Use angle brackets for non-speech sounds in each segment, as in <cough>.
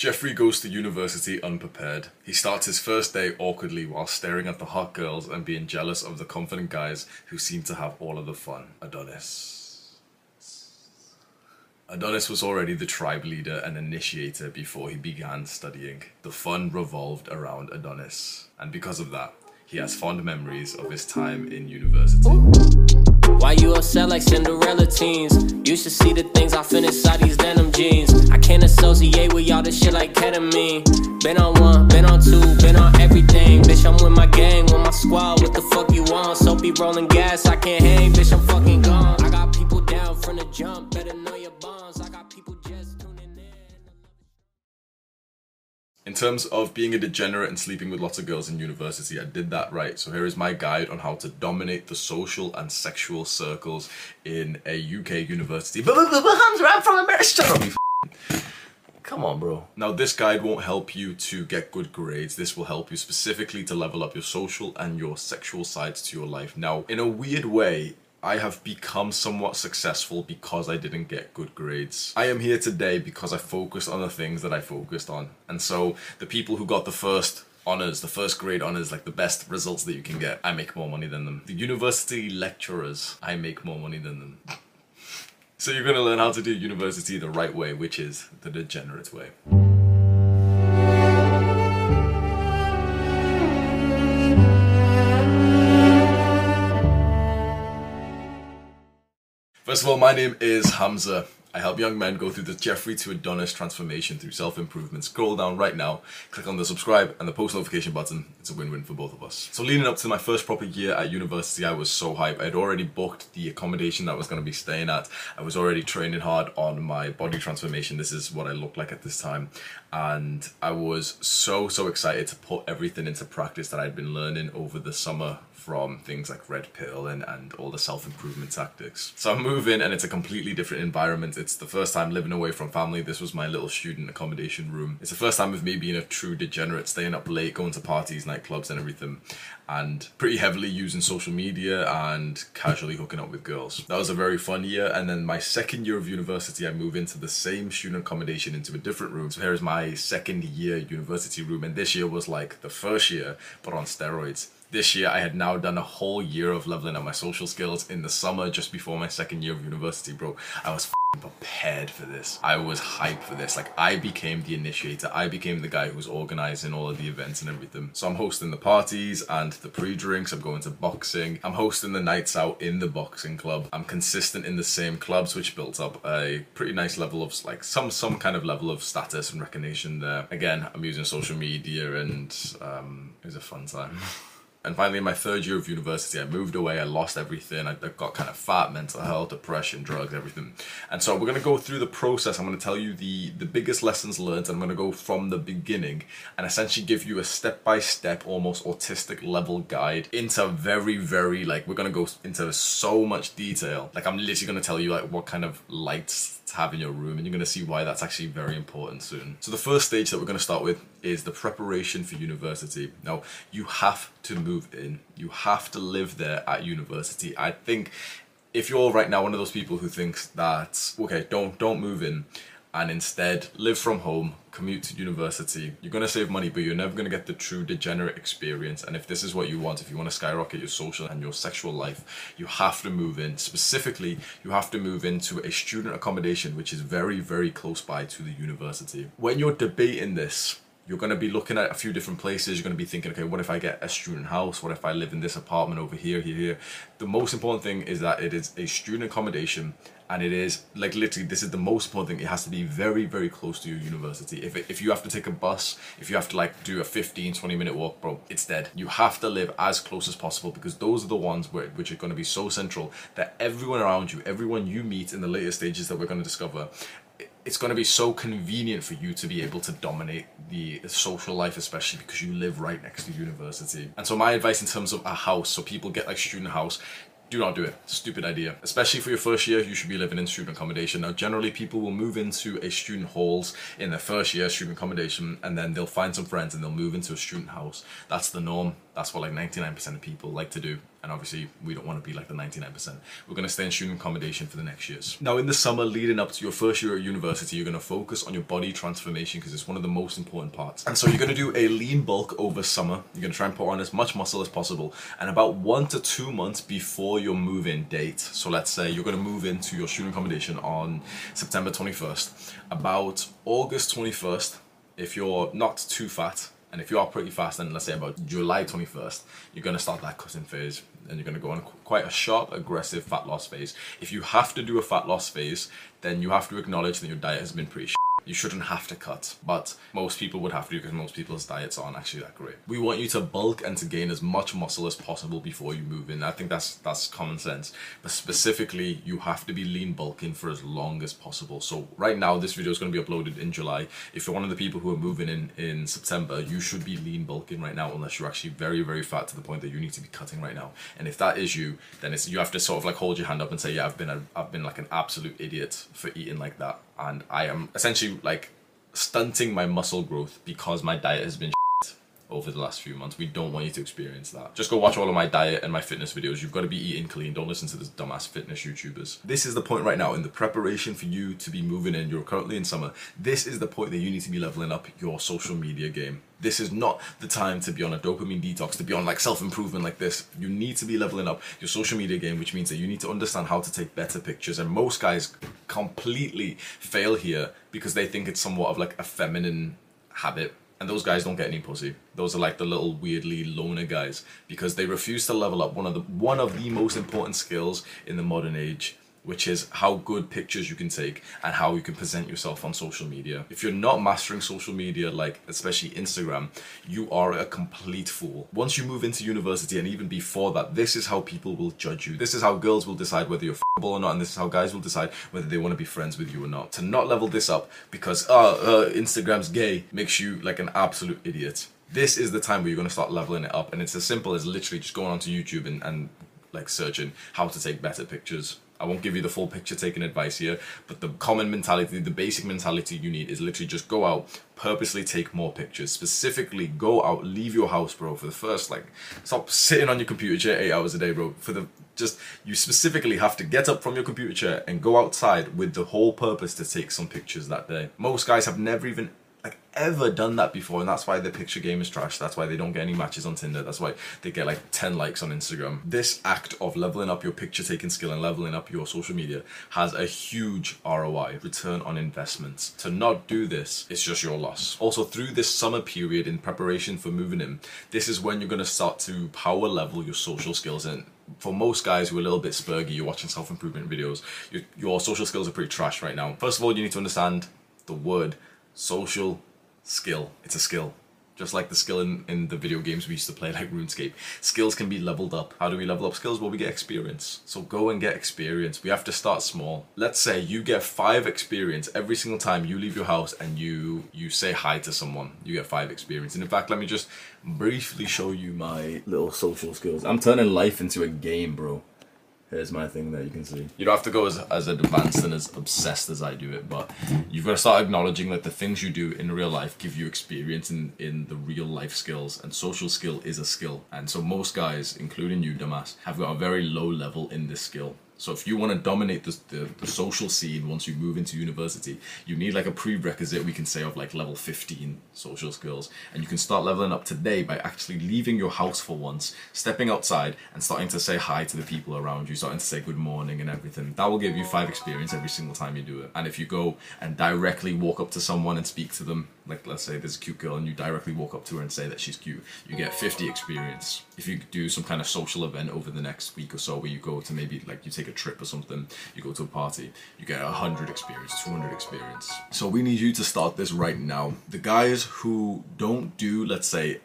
Jeffrey goes to university unprepared. He starts his first day awkwardly while staring at the hot girls and being jealous of the confident guys who seem to have all of the fun. Adonis. Adonis was already the tribe leader and initiator before he began studying. The fun revolved around Adonis, and because of that, he has fond memories of his time in university. Why you upset like Cinderella teens? You should see the things I fit inside these denim jeans. I can't associate with y'all this shit like ketamine. Been on one, been on two, been on everything. Bitch, I'm with my gang, with my squad. What the fuck you want? So be rolling gas, I can't hang. Bitch, I'm fucking gone. I got people down from the jump. Better know your bonds. I got In terms of being a degenerate and sleeping with lots of girls in university, I did that right. So here is my guide on how to dominate the social and sexual circles in a UK university. But I'm from America. Come on, bro. Now, this guide won't help you to get good grades. This will help you specifically to level up your social and your sexual sides to your life. Now, in a weird way, I have become somewhat successful because I didn't get good grades. I am here today because I focused on the things that I focused on. And so the people who got the first honors, the first grade honors, like the best results that you can get, I make more money than them. The university lecturers, I make more money than them. So you're gonna learn how to do university the right way, which is the degenerate way. First of all, my name is Hamza. I help young men go through the Jeffrey to Adonis transformation through self improvement. Scroll down right now, click on the subscribe and the post notification button. It's a win win for both of us. So, leading up to my first proper year at university, I was so hyped. I had already booked the accommodation that I was going to be staying at. I was already training hard on my body transformation. This is what I looked like at this time. And I was so, so excited to put everything into practice that I'd been learning over the summer from things like Red Pill and, and all the self improvement tactics. So I move in and it's a completely different environment. It's the first time living away from family. This was my little student accommodation room. It's the first time of me being a true degenerate, staying up late, going to parties, nightclubs, and everything, and pretty heavily using social media and casually hooking up with girls. That was a very fun year. And then my second year of university, I move into the same student accommodation into a different room. So here is my second year university room. And this year was like the first year, but on steroids this year I had now done a whole year of leveling up my social skills in the summer just before my second year of university, bro. I was prepared for this. I was hyped for this. Like I became the initiator. I became the guy who's organizing all of the events and everything. So I'm hosting the parties and the pre-drinks. I'm going to boxing. I'm hosting the nights out in the boxing club. I'm consistent in the same clubs, which built up a pretty nice level of like some some kind of level of status and recognition there. Again, I'm using social media and um, it was a fun time. <laughs> And finally, in my third year of university, I moved away. I lost everything. I got kind of fat, mental health, depression, drugs, everything. And so we're going to go through the process. I'm going to tell you the, the biggest lessons learned. And I'm going to go from the beginning and essentially give you a step by step, almost autistic level guide into very, very like, we're going to go into so much detail. Like, I'm literally going to tell you like what kind of lights to have in your room and you're going to see why that's actually very important soon. So the first stage that we're going to start with is the preparation for university. Now, you have to move in. You have to live there at university. I think if you're right now one of those people who thinks that okay, don't don't move in, and instead live from home, commute to university. You're going to save money, but you're never going to get the true degenerate experience. And if this is what you want, if you want to skyrocket your social and your sexual life, you have to move in. Specifically, you have to move into a student accommodation, which is very, very close by to the university. When you're debating this, you're going to be looking at a few different places. You're going to be thinking, okay, what if I get a student house? What if I live in this apartment over here, here, here? The most important thing is that it is a student accommodation and it is like literally this is the most important thing. It has to be very very close to your university. If, if you have to take a bus if you have to like do a 15 20 minute walk bro it's dead. You have to live as close as possible because those are the ones where, which are going to be so central that everyone around you everyone you meet in the later stages that we're going to discover it's going to be so convenient for you to be able to dominate the social life, especially because you live right next to university. And so, my advice in terms of a house, so people get like student house, do not do it. Stupid idea. Especially for your first year, you should be living in student accommodation. Now, generally, people will move into a student halls in their first year student accommodation, and then they'll find some friends and they'll move into a student house. That's the norm. That's what like 99% of people like to do. And obviously, we don't want to be like the 99%. We're going to stay in student accommodation for the next years. Now, in the summer leading up to your first year at university, you're going to focus on your body transformation because it's one of the most important parts. And so, you're going to do a lean bulk over summer. You're going to try and put on as much muscle as possible. And about one to two months before your move in date, so let's say you're going to move into your student accommodation on September 21st, about August 21st, if you're not too fat, and if you are pretty fast, then let's say about July 21st, you're going to start that cutting phase and you're going to go on quite a sharp, aggressive fat loss phase. If you have to do a fat loss phase, then you have to acknowledge that your diet has been pretty you shouldn't have to cut, but most people would have to because most people's diets aren't actually that great. We want you to bulk and to gain as much muscle as possible before you move in. I think that's that's common sense. But specifically, you have to be lean bulking for as long as possible. So right now, this video is going to be uploaded in July. If you're one of the people who are moving in in September, you should be lean bulking right now, unless you're actually very very fat to the point that you need to be cutting right now. And if that is you, then it's you have to sort of like hold your hand up and say, yeah, I've been a, I've been like an absolute idiot for eating like that and I am essentially like stunting my muscle growth because my diet has been over the last few months. We don't want you to experience that. Just go watch all of my diet and my fitness videos. You've got to be eating clean. Don't listen to this dumbass fitness YouTubers. This is the point right now in the preparation for you to be moving in. You're currently in summer. This is the point that you need to be leveling up your social media game. This is not the time to be on a dopamine detox, to be on like self improvement like this. You need to be leveling up your social media game, which means that you need to understand how to take better pictures. And most guys completely fail here because they think it's somewhat of like a feminine habit and those guys don't get any pussy. Those are like the little weirdly loner guys because they refuse to level up one of the one of the most important skills in the modern age which is how good pictures you can take and how you can present yourself on social media. If you're not mastering social media, like especially Instagram, you are a complete fool. Once you move into university and even before that, this is how people will judge you. This is how girls will decide whether you're f***able or not, and this is how guys will decide whether they want to be friends with you or not. To not level this up because uh, uh, Instagram's gay makes you like an absolute idiot. This is the time where you're going to start leveling it up, and it's as simple as literally just going onto YouTube and, and like searching how to take better pictures I won't give you the full picture taking advice here, but the common mentality, the basic mentality you need is literally just go out, purposely take more pictures. Specifically, go out, leave your house, bro, for the first, like, stop sitting on your computer chair eight hours a day, bro. For the, just, you specifically have to get up from your computer chair and go outside with the whole purpose to take some pictures that day. Most guys have never even like ever done that before and that's why the picture game is trash. That's why they don't get any matches on tinder. That's why they get like 10 likes on instagram. This act of leveling up your picture taking skill and leveling up your social media has a huge roi return on investment. To not do this it's just your loss. Also through this summer period in preparation for moving in this is when you're going to start to power level your social skills. And for most guys who are a little bit spurgy, you're watching self-improvement videos, your, your social skills are pretty trash right now. First of all, you need to understand the word social skill. It's a skill. Just like the skill in, in the video games we used to play, <laughs> like RuneScape. Skills can be leveled up. How do we level up skills? Well, we get experience. So go and get experience. We have to start small. Let's say you get five experience every single time you leave your house and you you say hi to someone. You get five experience. And in fact, let me just briefly show you my little social skills. I'm turning life into a game, bro. Here's my thing that you can see. You don't have to go as, as advanced and as obsessed as I do it, but you've got to start acknowledging that the things you do in real life give you experience in, in the real life skills, and social skill is a skill. And so most guys, including you, Damas, have got a very low level in this skill. So if you want to dominate the, the, the, social scene once you move into university, you need like a prerequisite we can say of like level 15 social skills. And you can start leveling up today by actually leaving your house for once, stepping outside and starting to say hi to the people around you, starting to say good morning and everything. That will give you five experience every single time you do it. And if you go and directly walk up to someone and speak to them, like let's say there's a cute girl and you directly walk up to her and say that she's cute, you get 50 experience. If you do some kind of social event over the next week or so where you go to maybe like you take a trip or something, you go to a party, you get 100 experience, 200 experience. So we need you to start this right now. The guys who don't do, let's say,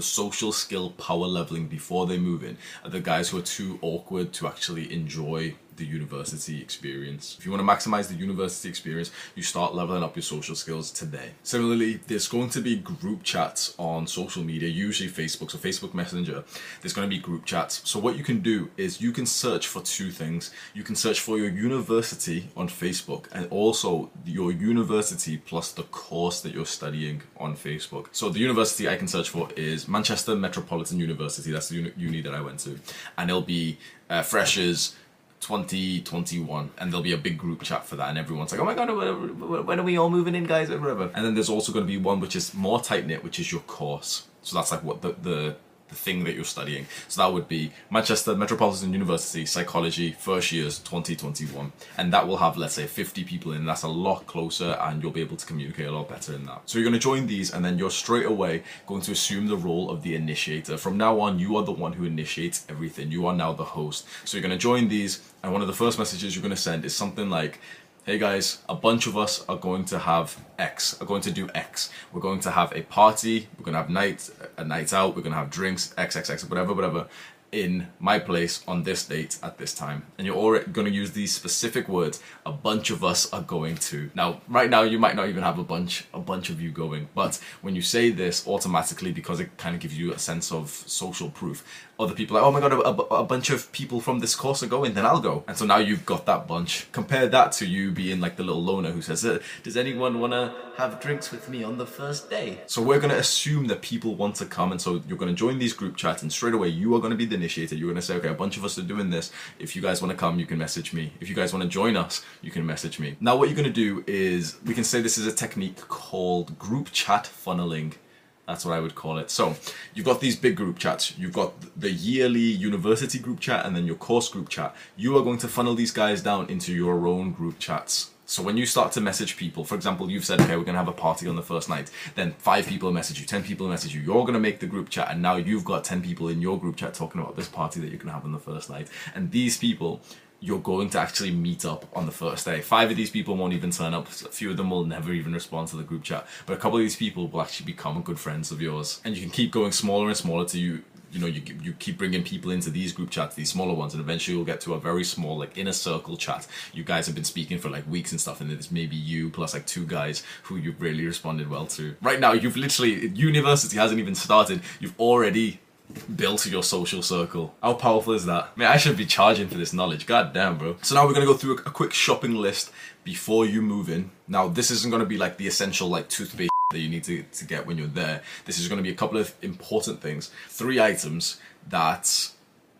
the social skill power leveling before they move in are the guys who are too awkward to actually enjoy the university experience. If you want to maximize the university experience, you start leveling up your social skills today. Similarly, there's going to be group chats on social media, usually Facebook, so Facebook Messenger. There's going to be group chats. So what you can do is you can search for two things. You can search for your university on Facebook and also your university plus the course that you're studying on Facebook. So the university I can search for is Manchester Metropolitan University. That's the uni, uni that I went to. And it'll be uh, freshers, 2021 and there'll be a big group chat for that and everyone's like oh my god when are we all moving in guys whatever and then there's also going to be one which is more tight knit which is your course so that's like what the, the the thing that you're studying. So that would be Manchester Metropolitan University Psychology First Years 2021. And that will have, let's say, 50 people in. That's a lot closer and you'll be able to communicate a lot better in that. So you're going to join these and then you're straight away going to assume the role of the initiator. From now on, you are the one who initiates everything. You are now the host. So you're going to join these and one of the first messages you're going to send is something like, hey guys, a bunch of us are going to have X, are going to do X. We're going to have a party, we're going to have night, a night out, we're going to have drinks, X, X, X, whatever, whatever in my place on this date at this time. And you're already going to use these specific words. A bunch of us are going to. Now, right now, you might not even have a bunch, a bunch of you going. But when you say this automatically, because it kind of gives you a sense of social proof, other people like, oh my god, a, a, bunch of people from this course are going, then I'll go. And so now you've got that bunch. Compare that to you being like the little loner who says, uh, does anyone want to have drinks with me on the first day? So we're going to assume that people want to come. And so you're going to join these group chats and straight away you are going to be the initiator. You're going to say, okay, a bunch of us are doing this. If you guys want to come, you can message me. If you guys want to join us, you can message me. Now what you're going to do is, we can say this is a technique called group chat funneling. That's what I would call it. So you've got these big group chats. You've got the yearly university group chat and then your course group chat. You are going to funnel these guys down into your own group chats. So when you start to message people, for example, you've said, okay, we're going to have a party on the first night. Then five people message you, 10 people message you. You're going to make the group chat. And now you've got 10 people in your group chat talking about this party that you're going to have on the first night. And these people you're going to actually meet up on the first day. Five of these people won't even turn up. A few of them will never even respond to the group chat. But a couple of these people will actually become good friends of yours. And you can keep going smaller and smaller to you. You know, you, you keep bringing people into these group chats, these smaller ones, and eventually you'll get to a very small, like, inner circle chat. You guys have been speaking for like weeks and stuff, and it's maybe you plus like two guys who you've really responded well to. Right now, you've literally, university hasn't even started. You've already built your social circle. How powerful is that? I mean, I should be charging for this knowledge. God damn, bro. So now we're gonna go through a, a quick shopping list before you move in. Now, this isn't gonna be like the essential like toothpaste <laughs> that you need to, to get when you're there. This is gonna be a couple of important things. Three items that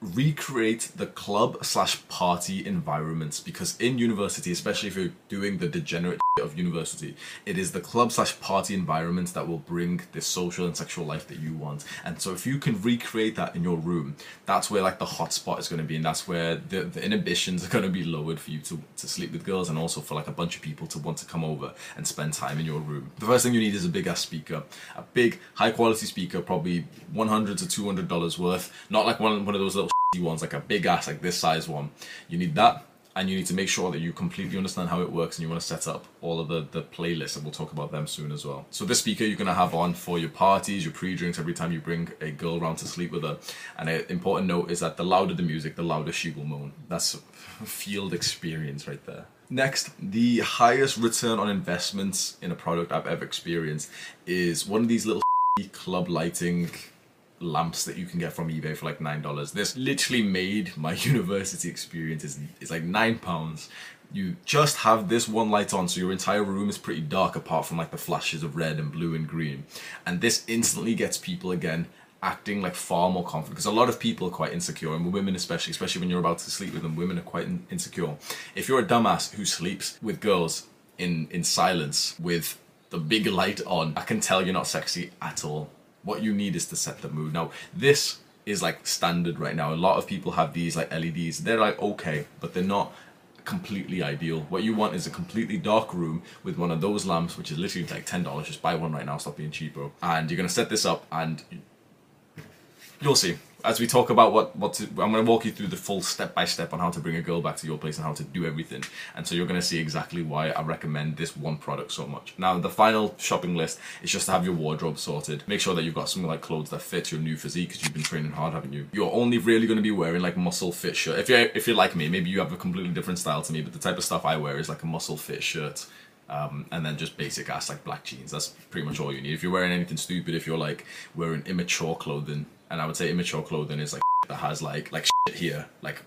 recreate the club slash party environments because in university especially if you're doing the degenerate of university. It is the club slash party environments that will bring the social and sexual life that you want. And so if you can recreate that in your room that's where like the hotspot is going to be and that's where the, the inhibitions are going to be lowered for you to, to sleep with girls and also for like a bunch of people to want to come over and spend time in your room. The first thing you need is a big ass speaker. A big high quality speaker probably 100 to 200 dollars worth. Not like one, one of those little <laughs> ones, like a big ass, like this size one. You need that, and you need to make sure that you completely understand how it works and you want to set up all of the, the playlists, and we'll talk about them soon as well. So this speaker you're going to have on for your parties, your pre-drinks, every time you bring a girl around to sleep with her. And an important note is that the louder the music, the louder she will moan. That's field experience right there. Next, the highest return on investments in a product I've ever experienced is one of these little <laughs> club lighting lamps that you can get from eBay for like nine dollars. This literally made my <laughs> university experience is it's like nine pounds. You just have this one light on, so your entire room is pretty dark apart from like the flashes of red and blue and green. And this instantly gets people again acting like far more confident because a lot of people are quite insecure and women especially especially when you're about to sleep with them women are quite in- insecure if you're a dumbass who sleeps with girls in in silence with the big light on i can tell you're not sexy at all what you need is to set the mood now this is like standard right now a lot of people have these like leds they're like okay but they're not completely ideal. What you want is a completely dark room with one of those lamps, which is literally like ten dollars. Just buy one right now. Stop being cheap, bro. And you're gonna set this up, and you'll see as we talk about what what to, I'm going to walk you through the full step by step on how to bring a girl back to your place and how to do everything. And so you're going to see exactly why I recommend this one product so much. Now the final shopping list is just to have your wardrobe sorted. Make sure that you've got something like clothes that fit your new physique because you've been training hard, haven't you? You're only really going to be wearing like muscle fit shirt. If you're if you're like me, maybe you have a completely different style to me, but the type of stuff I wear is like a muscle fit shirt. Um, and then just basic ass like black jeans. That's pretty much all you need. If you're wearing anything stupid, if you're like wearing immature clothing, and I would say immature clothing is like that has like like shit here, like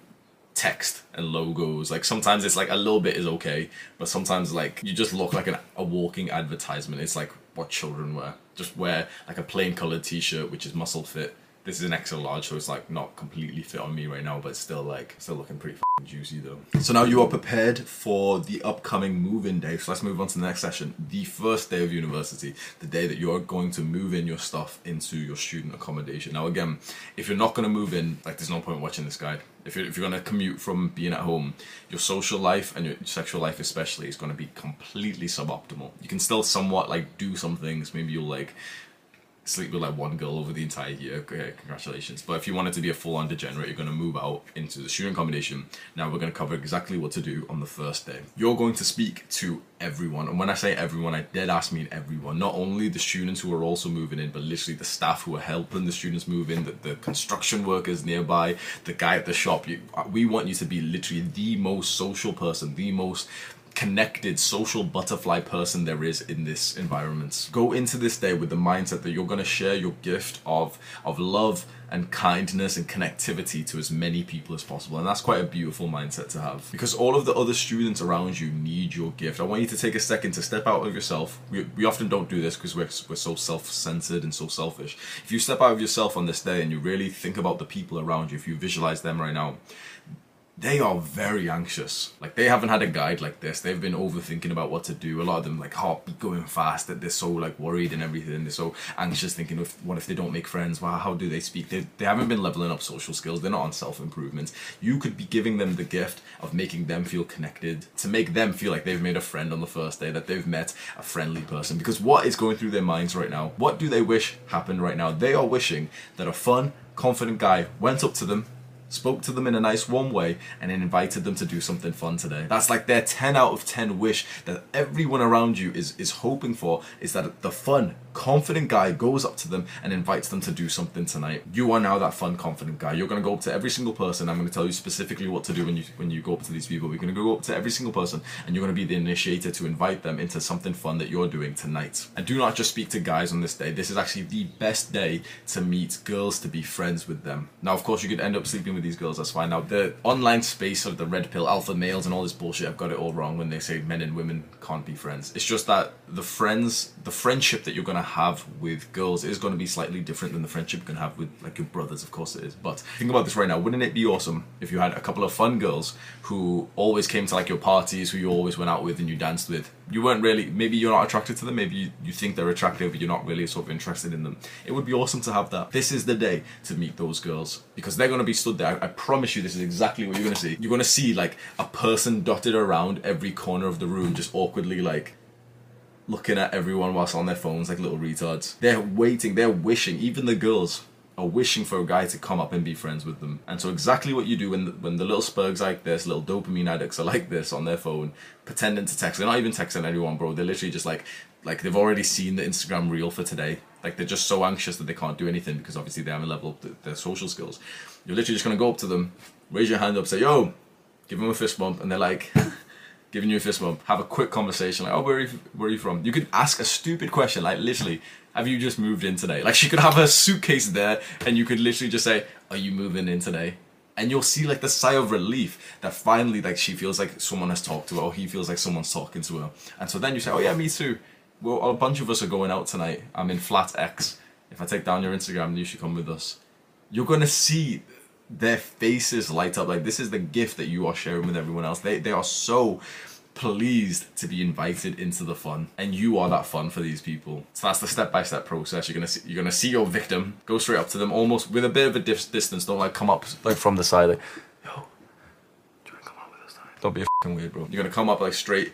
text and logos. Like sometimes it's like a little bit is okay, but sometimes like you just look like an, a walking advertisement. It's like what children wear. Just wear like a plain colored t-shirt which is muscle fit this is an XL large, so it's like not completely fit on me right now, but still like still looking pretty juicy though. So now you are prepared for the upcoming move-in day. So let's move on to the next session. The first day of university, the day that you are going to move in your stuff into your student accommodation. Now again, if you're not going to move in, like there's no point watching this guide. If you're, if you're going to commute from being at home, your social life and your sexual life especially is going to be completely suboptimal. You can still somewhat like do some things. Maybe you'll like sleep with like one girl over the entire year. Okay, congratulations. But if you wanted to be a full on degenerate, you're going to move out into the student accommodation. Now we're going to cover exactly what to do on the first day. You're going to speak to everyone. And when I say everyone, I dead ask mean everyone. Not only the students who are also moving in, but literally the staff who are helping the students move in, the, the construction workers nearby, the guy at the shop. You, we want you to be literally the most social person, the most connected social butterfly person there is in this environment. Go into this day with the mindset that you're going to share your gift of of love and kindness and connectivity to as many people as possible. And that's quite a beautiful mindset to have because all of the other students around you need your gift. I want you to take a second to step out of yourself. We, we often don't do this because we're, we're so self centered and so selfish. If you step out of yourself on this day and you really think about the people around you, if you visualize them right now, they are very anxious. Like they haven't had a guide like this. They've been overthinking about what to do. A lot of them like oh, heartbeat going fast. That they're so like worried and everything. They're so anxious, thinking of what if they don't make friends? Well, how do they speak? They they haven't been leveling up social skills. They're not on self improvement. You could be giving them the gift of making them feel connected, to make them feel like they've made a friend on the first day, that they've met a friendly person. Because what is going through their minds right now? What do they wish happened right now? They are wishing that a fun, confident guy went up to them spoke to them in a nice warm way, and then invited them to do something fun today. That's like their 10 out of 10 wish that everyone around you is, is hoping for is that the fun, confident guy goes up to them and invites them to do something tonight. You are now that fun, confident guy. You're gonna go up to every single person. I'm gonna tell you specifically what to do when you when you go up to these people. We're gonna go up to every single person and you're gonna be the initiator to invite them into something fun that you're doing tonight. And do not just speak to guys on this day. This is actually the best day to meet girls to be friends with them. Now, of course, you could end up sleeping with these girls. That's fine. Now, the online space of the red pill, alpha males, and all this bullshit. I've got it all wrong when they say men and women can't be friends. It's just that the friends, the friendship that you're gonna have with girls is going to be slightly different than the friendship you can have with like your brothers of course it is. But think about this right now wouldn't it be awesome if you had a couple of fun girls who always came to like your parties who you always went out with and you danced with? You weren't really maybe you're not attracted to them maybe you, you think they're attractive but you're not really sort of interested in them. It would be awesome to have that. This is the day to meet those girls because they're going to be stood there. I, I promise you this is exactly what you're going to see. You're going to see like a person dotted around every corner of the room just awkwardly like looking at everyone whilst on their phones like little retards. They're waiting, they're wishing, even the girls are wishing for a guy to come up and be friends with them. And so exactly what you do when the, when the little spurgs like this, little dopamine addicts are like this on their phone, pretending to text. They're not even texting anyone, bro. They're literally just like like they've already seen the Instagram reel for today. Like they're just so anxious that they can't do anything because obviously they haven't leveled up their social skills. You're literally just gonna go up to them, raise your hand up, say yo, give them a fist bump, and they're like. <laughs> giving you a fist bump, have a quick conversation, like, oh, where are you, where are you from? You could ask a stupid question, like literally, have you just moved in today? Like she could have her suitcase there, and you could literally just say, are you moving in today? And you'll see like the sigh of relief that finally like she feels like someone has talked to her, or he feels like someone's talking to her. And so then you say, oh yeah, me too. Well, a bunch of us are going out tonight. I'm in flat X if I take down your Instagram, you should come with us. You're gonna see their faces light up. Like this is the gift that you are sharing with everyone else. They they are so pleased to be invited into the fun and you are that fun for these people. So that's the step-by-step process. You're gonna see you're gonna see your victim go straight up to them almost with a bit of a distance. Don't like come up like from the side like yo do you wanna come up with us don't be a fucking weird bro. You're gonna come up like straight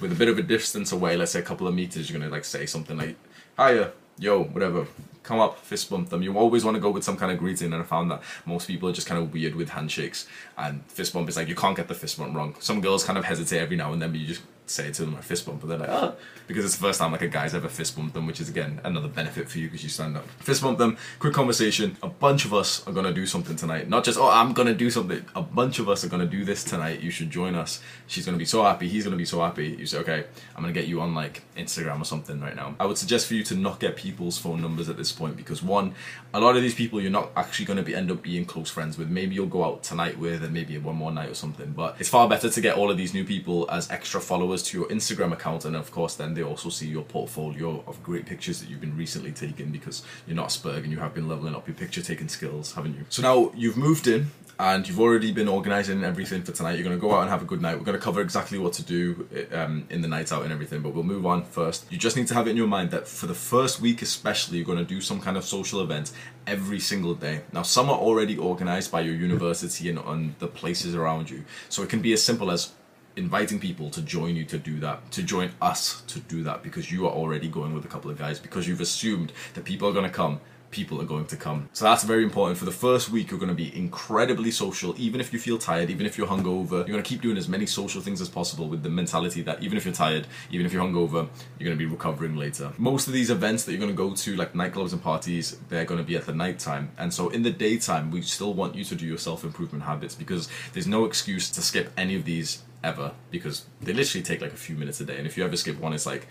with a bit of a distance away let's say a couple of meters. You're gonna like say something like hiya yo whatever come up, fist bump them. You always want to go with some kind of greeting, and I found that most people are just kind of weird with handshakes. And fist bump is like you can't get the fist bump wrong. Some girls kind of hesitate every now and then, but you just say to them a fist bump, but they're like, oh, because it's the first time like a guy's ever fist bumped them, which is again another benefit for you because you stand up. Fist bump them, quick conversation. A bunch of us are gonna do something tonight. Not just oh I'm gonna do something. A bunch of us are gonna do this tonight. You should join us. She's gonna be so happy. He's gonna be so happy. You say okay, I'm gonna get you on like Instagram or something right now. I would suggest for you to not get people's phone numbers at this point because one, a lot of these people you're not actually gonna be end up being close friends with. Maybe you'll go out tonight with and maybe one more night or something. But it's far better to get all of these new people as extra followers to your Instagram account and of course then they also see your portfolio of great pictures that you've been recently taking because you're not Spurg and you have been leveling up your picture taking skills, haven't you? So now you've moved in and you've already been organising everything for tonight. You're going to go out and have a good night. We're going to cover exactly what to do um, in the night out and everything, but we'll move on first. You just need to have it in your mind that for the first week, especially, you're going to do some kind of social event every single day. Now, some are already organised by your university and on the places around you, so it can be as simple as inviting people to join you to do that, to join us to do that, because you are already going with a couple of guys, because you've assumed that people are going to come people are going to come. So that's very important. For the first week, you're going to be incredibly social, even if you feel tired, even if you're hungover. You're going to keep doing as many social things as possible with the mentality that even if you're tired, even if you're hungover, you're going to be recovering later. Most of these events that you're going to go to, like nightclubs and parties, they're going to be at the night time. And so in the daytime, we still want you to do your self improvement habits because there's no excuse to skip any of these ever because they literally take like a few minutes a day. And if you ever skip one, it's like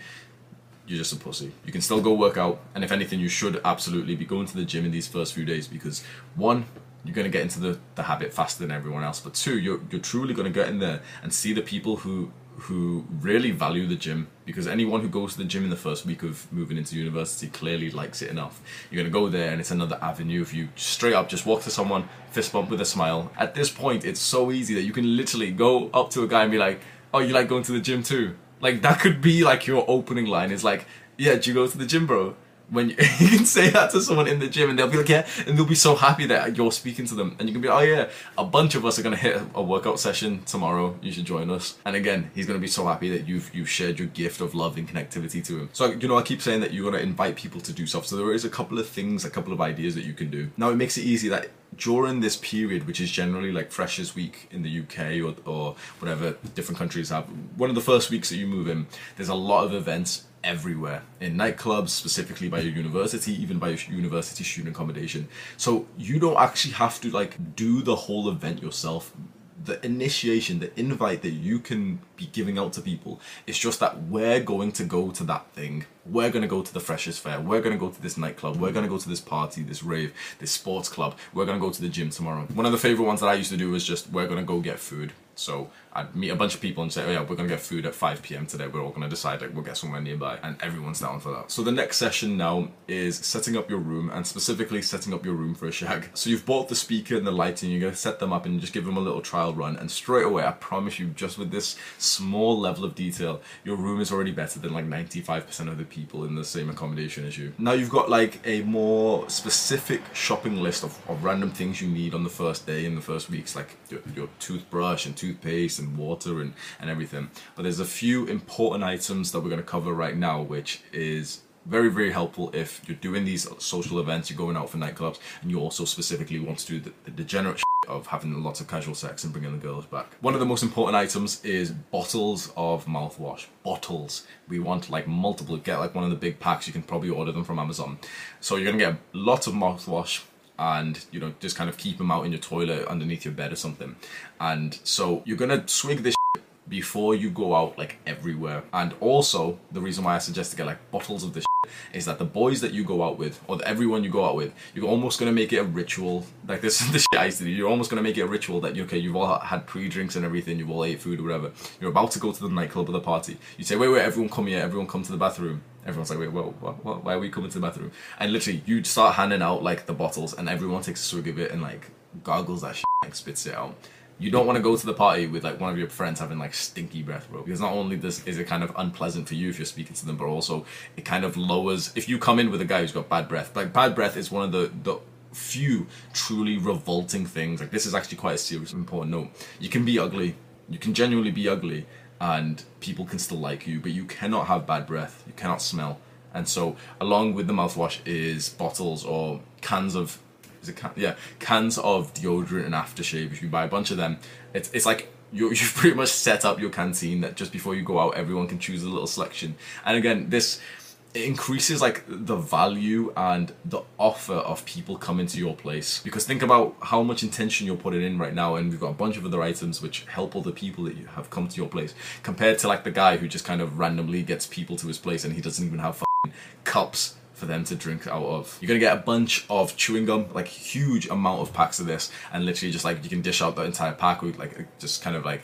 you're just a pussy. You can still go work out, and if anything, you should absolutely be going to the gym in these first few days because one, you're going to get into the, the habit faster than everyone else, but two, you're, you're truly going to get in there and see the people who who really value the gym because anyone who goes to the gym in the first week of moving into university clearly likes it enough. You're gonna go there and it's another avenue if you straight up just walk to someone, fist bump with a smile. At this point, it's so easy that you can literally go up to a guy and be like, "Oh, you like going to the gym too?" Like that could be like your opening line. Is like, "Yeah, do you go to the gym, bro?" When you, <laughs> you, can say that to someone in the gym and they'll be like yeah and they'll be so happy that you're speaking to them. And you can be oh yeah a bunch of us are to hit a workout session tomorrow. You should join us. And again he's to be so happy that you've you've shared your gift of love and connectivity to him. So you know i keep saying that you're to invite people to do stuff. So there is a couple of things a couple of ideas that you can do. Now it makes it easy that during this period, which is generally like Freshers Week in the UK or, or whatever different countries have, one of the first weeks that you move in, there's a lot of events everywhere. In nightclubs specifically by your university even by your university student accommodation. So you don't actually have to like do the whole event yourself. The initiation the invite that you can be giving out to people it's just that we're going to go to that thing. We're going to go to the freshers fair. We're going to go to this nightclub. We're going to go to this party this rave this sports club. We're going to go to the gym tomorrow. One of the favorite ones that i used to do was just we're going to go get food so I'd meet a bunch of people and say, oh yeah, we're gonna get food at 5 p.m. today. We're all gonna decide like we'll get somewhere nearby, and everyone's down for that. So the next session now is setting up your room, and specifically setting up your room for a shag. So you've bought the speaker and the lighting. You're gonna set them up and just give them a little trial run, and straight away, I promise you, just with this small level of detail, your room is already better than like 95% of the people in the same accommodation as you. Now you've got like a more specific shopping list of, of random things you need on the first day in the first weeks, like your, your toothbrush and toothpaste and water and, and everything. But there's a few important items that we're going to cover right now, which is very very helpful if you're doing these social events you're going out for nightclubs and you also specifically want to do the, the degenerate of having lots of casual sex and bringing the girls back. One of the most important items is bottles of mouthwash. Bottles. We want like multiple. Get like one of the big packs. You can probably order them from amazon. So you're gonna get lots of mouthwash and you know just kind of keep them out in your toilet underneath your bed or something. And so you're gonna swig this before you go out like everywhere and also the reason why i suggest to get like bottles of this is that the boys that you go out with, or the, everyone you go out with, you're almost gonna make it a ritual. Like this is <laughs> the shit I used to do. You're almost gonna make it a ritual that okay, you've all had pre-drinks and everything, you've all ate food or whatever. You're about to go to the nightclub or the party. You say, wait, wait, everyone come here, everyone come to the bathroom. Everyone's like, wait, what, what, what, why are we coming to the bathroom? And literally, you start handing out like the bottles, and everyone takes a swig of it and like gargles that shit, like spits it out you don't want to go to the party with like one of your friends having like stinky breath, bro. Because not only this is it kind of unpleasant for you if you're speaking to them, but also it kind of lowers if you come in with a guy who's got bad breath. Like bad breath is one of the the few truly revolting things. Like this is actually quite a serious important note. You can be ugly. You can genuinely be ugly and people can still like you, but you cannot have bad breath. You cannot smell. And so along with the mouthwash is bottles or cans of is it can, yeah cans of deodorant and aftershave. If you buy a bunch of them, it's it's like you <laughs> you've pretty much set up your canteen that just before you go out, everyone can choose a little selection. And again, this it increases like the value and the offer of people coming to your place because think about how much intention you're putting in right now and we've got a bunch of other items which help other people that you have come to your place compared to like the guy who just kind of randomly gets people to his place and he doesn't even have cups for them to drink out of. You're gonna get a bunch of chewing gum, like huge amount of packs of this, and literally just like you can dish out the entire pack with like just kind of like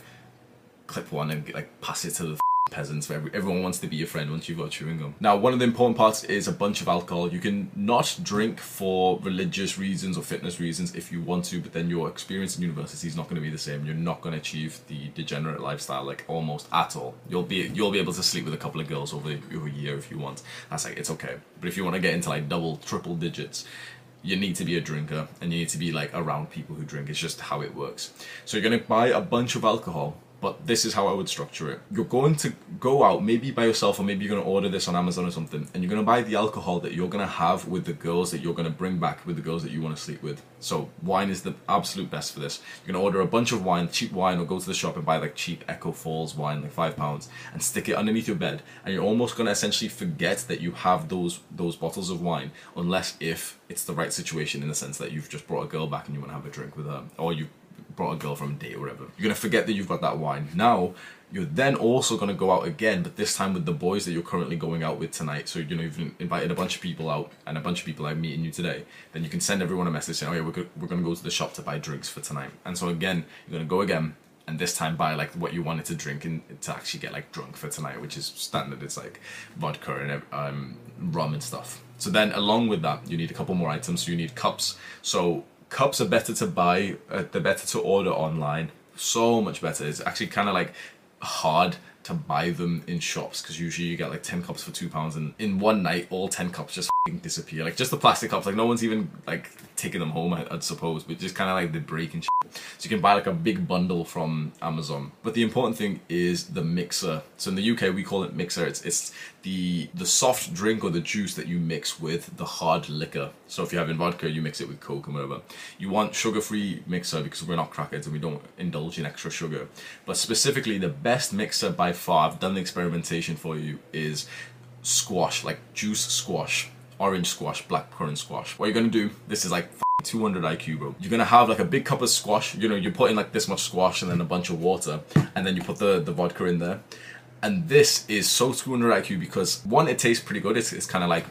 clip one and like pass it to the peasants. Everyone wants to be your friend once you've got chewing gum. Now, one of the important parts is a bunch of alcohol. You can not drink for religious reasons or fitness reasons if you want to, but then your experience in university is not going to be the same. You're not going to achieve the degenerate lifestyle like almost at all. You'll be you'll be able to sleep with a couple of girls over, over a year if you want. That's like it's okay. But if you want to get into like double, triple digits, you need to be a drinker and you need to be like around people who drink. It's just how it works. So you're gonna buy a bunch of alcohol but this is how I would structure it. You're going to go out, maybe by yourself, or maybe you're going to order this on Amazon or something, and you're going to buy the alcohol that you're going to have with the girls that you're going to bring back with the girls that you want to sleep with. So, wine is the absolute best for this. You're going to order a bunch of wine, cheap wine, or go to the shop and buy like cheap Echo Falls wine, like five pounds, and stick it underneath your bed. And you're almost going to essentially forget that you have those those bottles of wine, unless if it's the right situation in the sense that you've just brought a girl back and you want to have a drink with her, or you brought a girl from a date or whatever. You're gonna forget that you've got that wine. Now, you're then also gonna go out again, but this time with the boys that you're currently going out with tonight. So you know you've invited a bunch of people out, and a bunch of people are meeting you today. Then you can send everyone a message saying, "Oh yeah, we're go- we're gonna go to the shop to buy drinks for tonight." And so again, you're gonna go again, and this time buy like what you wanted to drink and to actually get like drunk for tonight, which is standard. It's like vodka and um, rum and stuff. So then, along with that, you need a couple more items. So you need cups. So cups are better to buy, uh, they're better to order online. So much better. It's actually kind of like hard to buy them in shops because usually you get like 10 cups for two pounds and in one night all 10 cups just disappear like just the plastic cups like no one's even like taking them home I'd, suppose but just kind of like the break and shit. so you can buy like a big bundle from Amazon. But the important thing is the mixer. So in the UK we call it mixer. It's it's the the soft drink or the juice that you mix with the hard liquor. So if you're having vodka you mix it with coke and whatever. You want sugar free mixer because we're not crackheads and we don't indulge in extra sugar. But specifically the best mixer by far I've done the experimentation for you is squash like juice squash orange squash, black currant squash. What you're gonna do, this is like 200 IQ, bro. You're gonna have like a big cup of squash. You know, you put in like this much squash and then a bunch of water, and then you put the, the vodka in there. And this is so 200 IQ because one, it tastes pretty good. It's, it's kind of like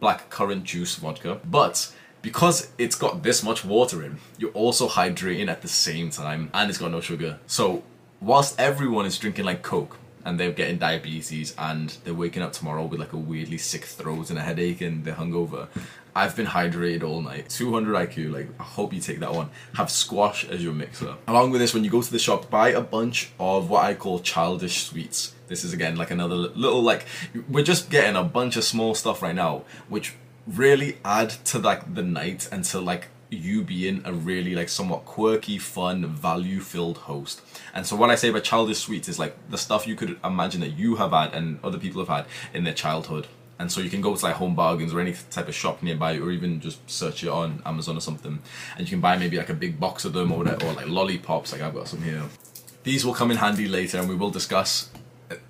black currant juice vodka, but because it's got this much water in, you're also hydrating at the same time, and it's got no sugar. So whilst everyone is drinking like Coke, and they're getting diabetes and they're waking up tomorrow with like a weirdly sick throat and a headache and they're hungover. I've been hydrated all night. <laughs> 200 IQ, like, I hope you take that one. Have squash as your mixer. Along with this, when you go to the shop, buy a bunch of what I call childish sweets. This is again like another little, like, we're just getting a bunch of small stuff right now, which really add to like the night and to like you being a really like somewhat quirky, fun, value-filled host. And so what I say about childish sweets is like the stuff you could imagine that you have had and other people have had in their childhood. And so you can go to like home bargains or any type of shop nearby, or even just search it on Amazon or something, and you can buy maybe like a big box of them or, or like lollipops. Like I've got some here. These will come in handy later, and we will discuss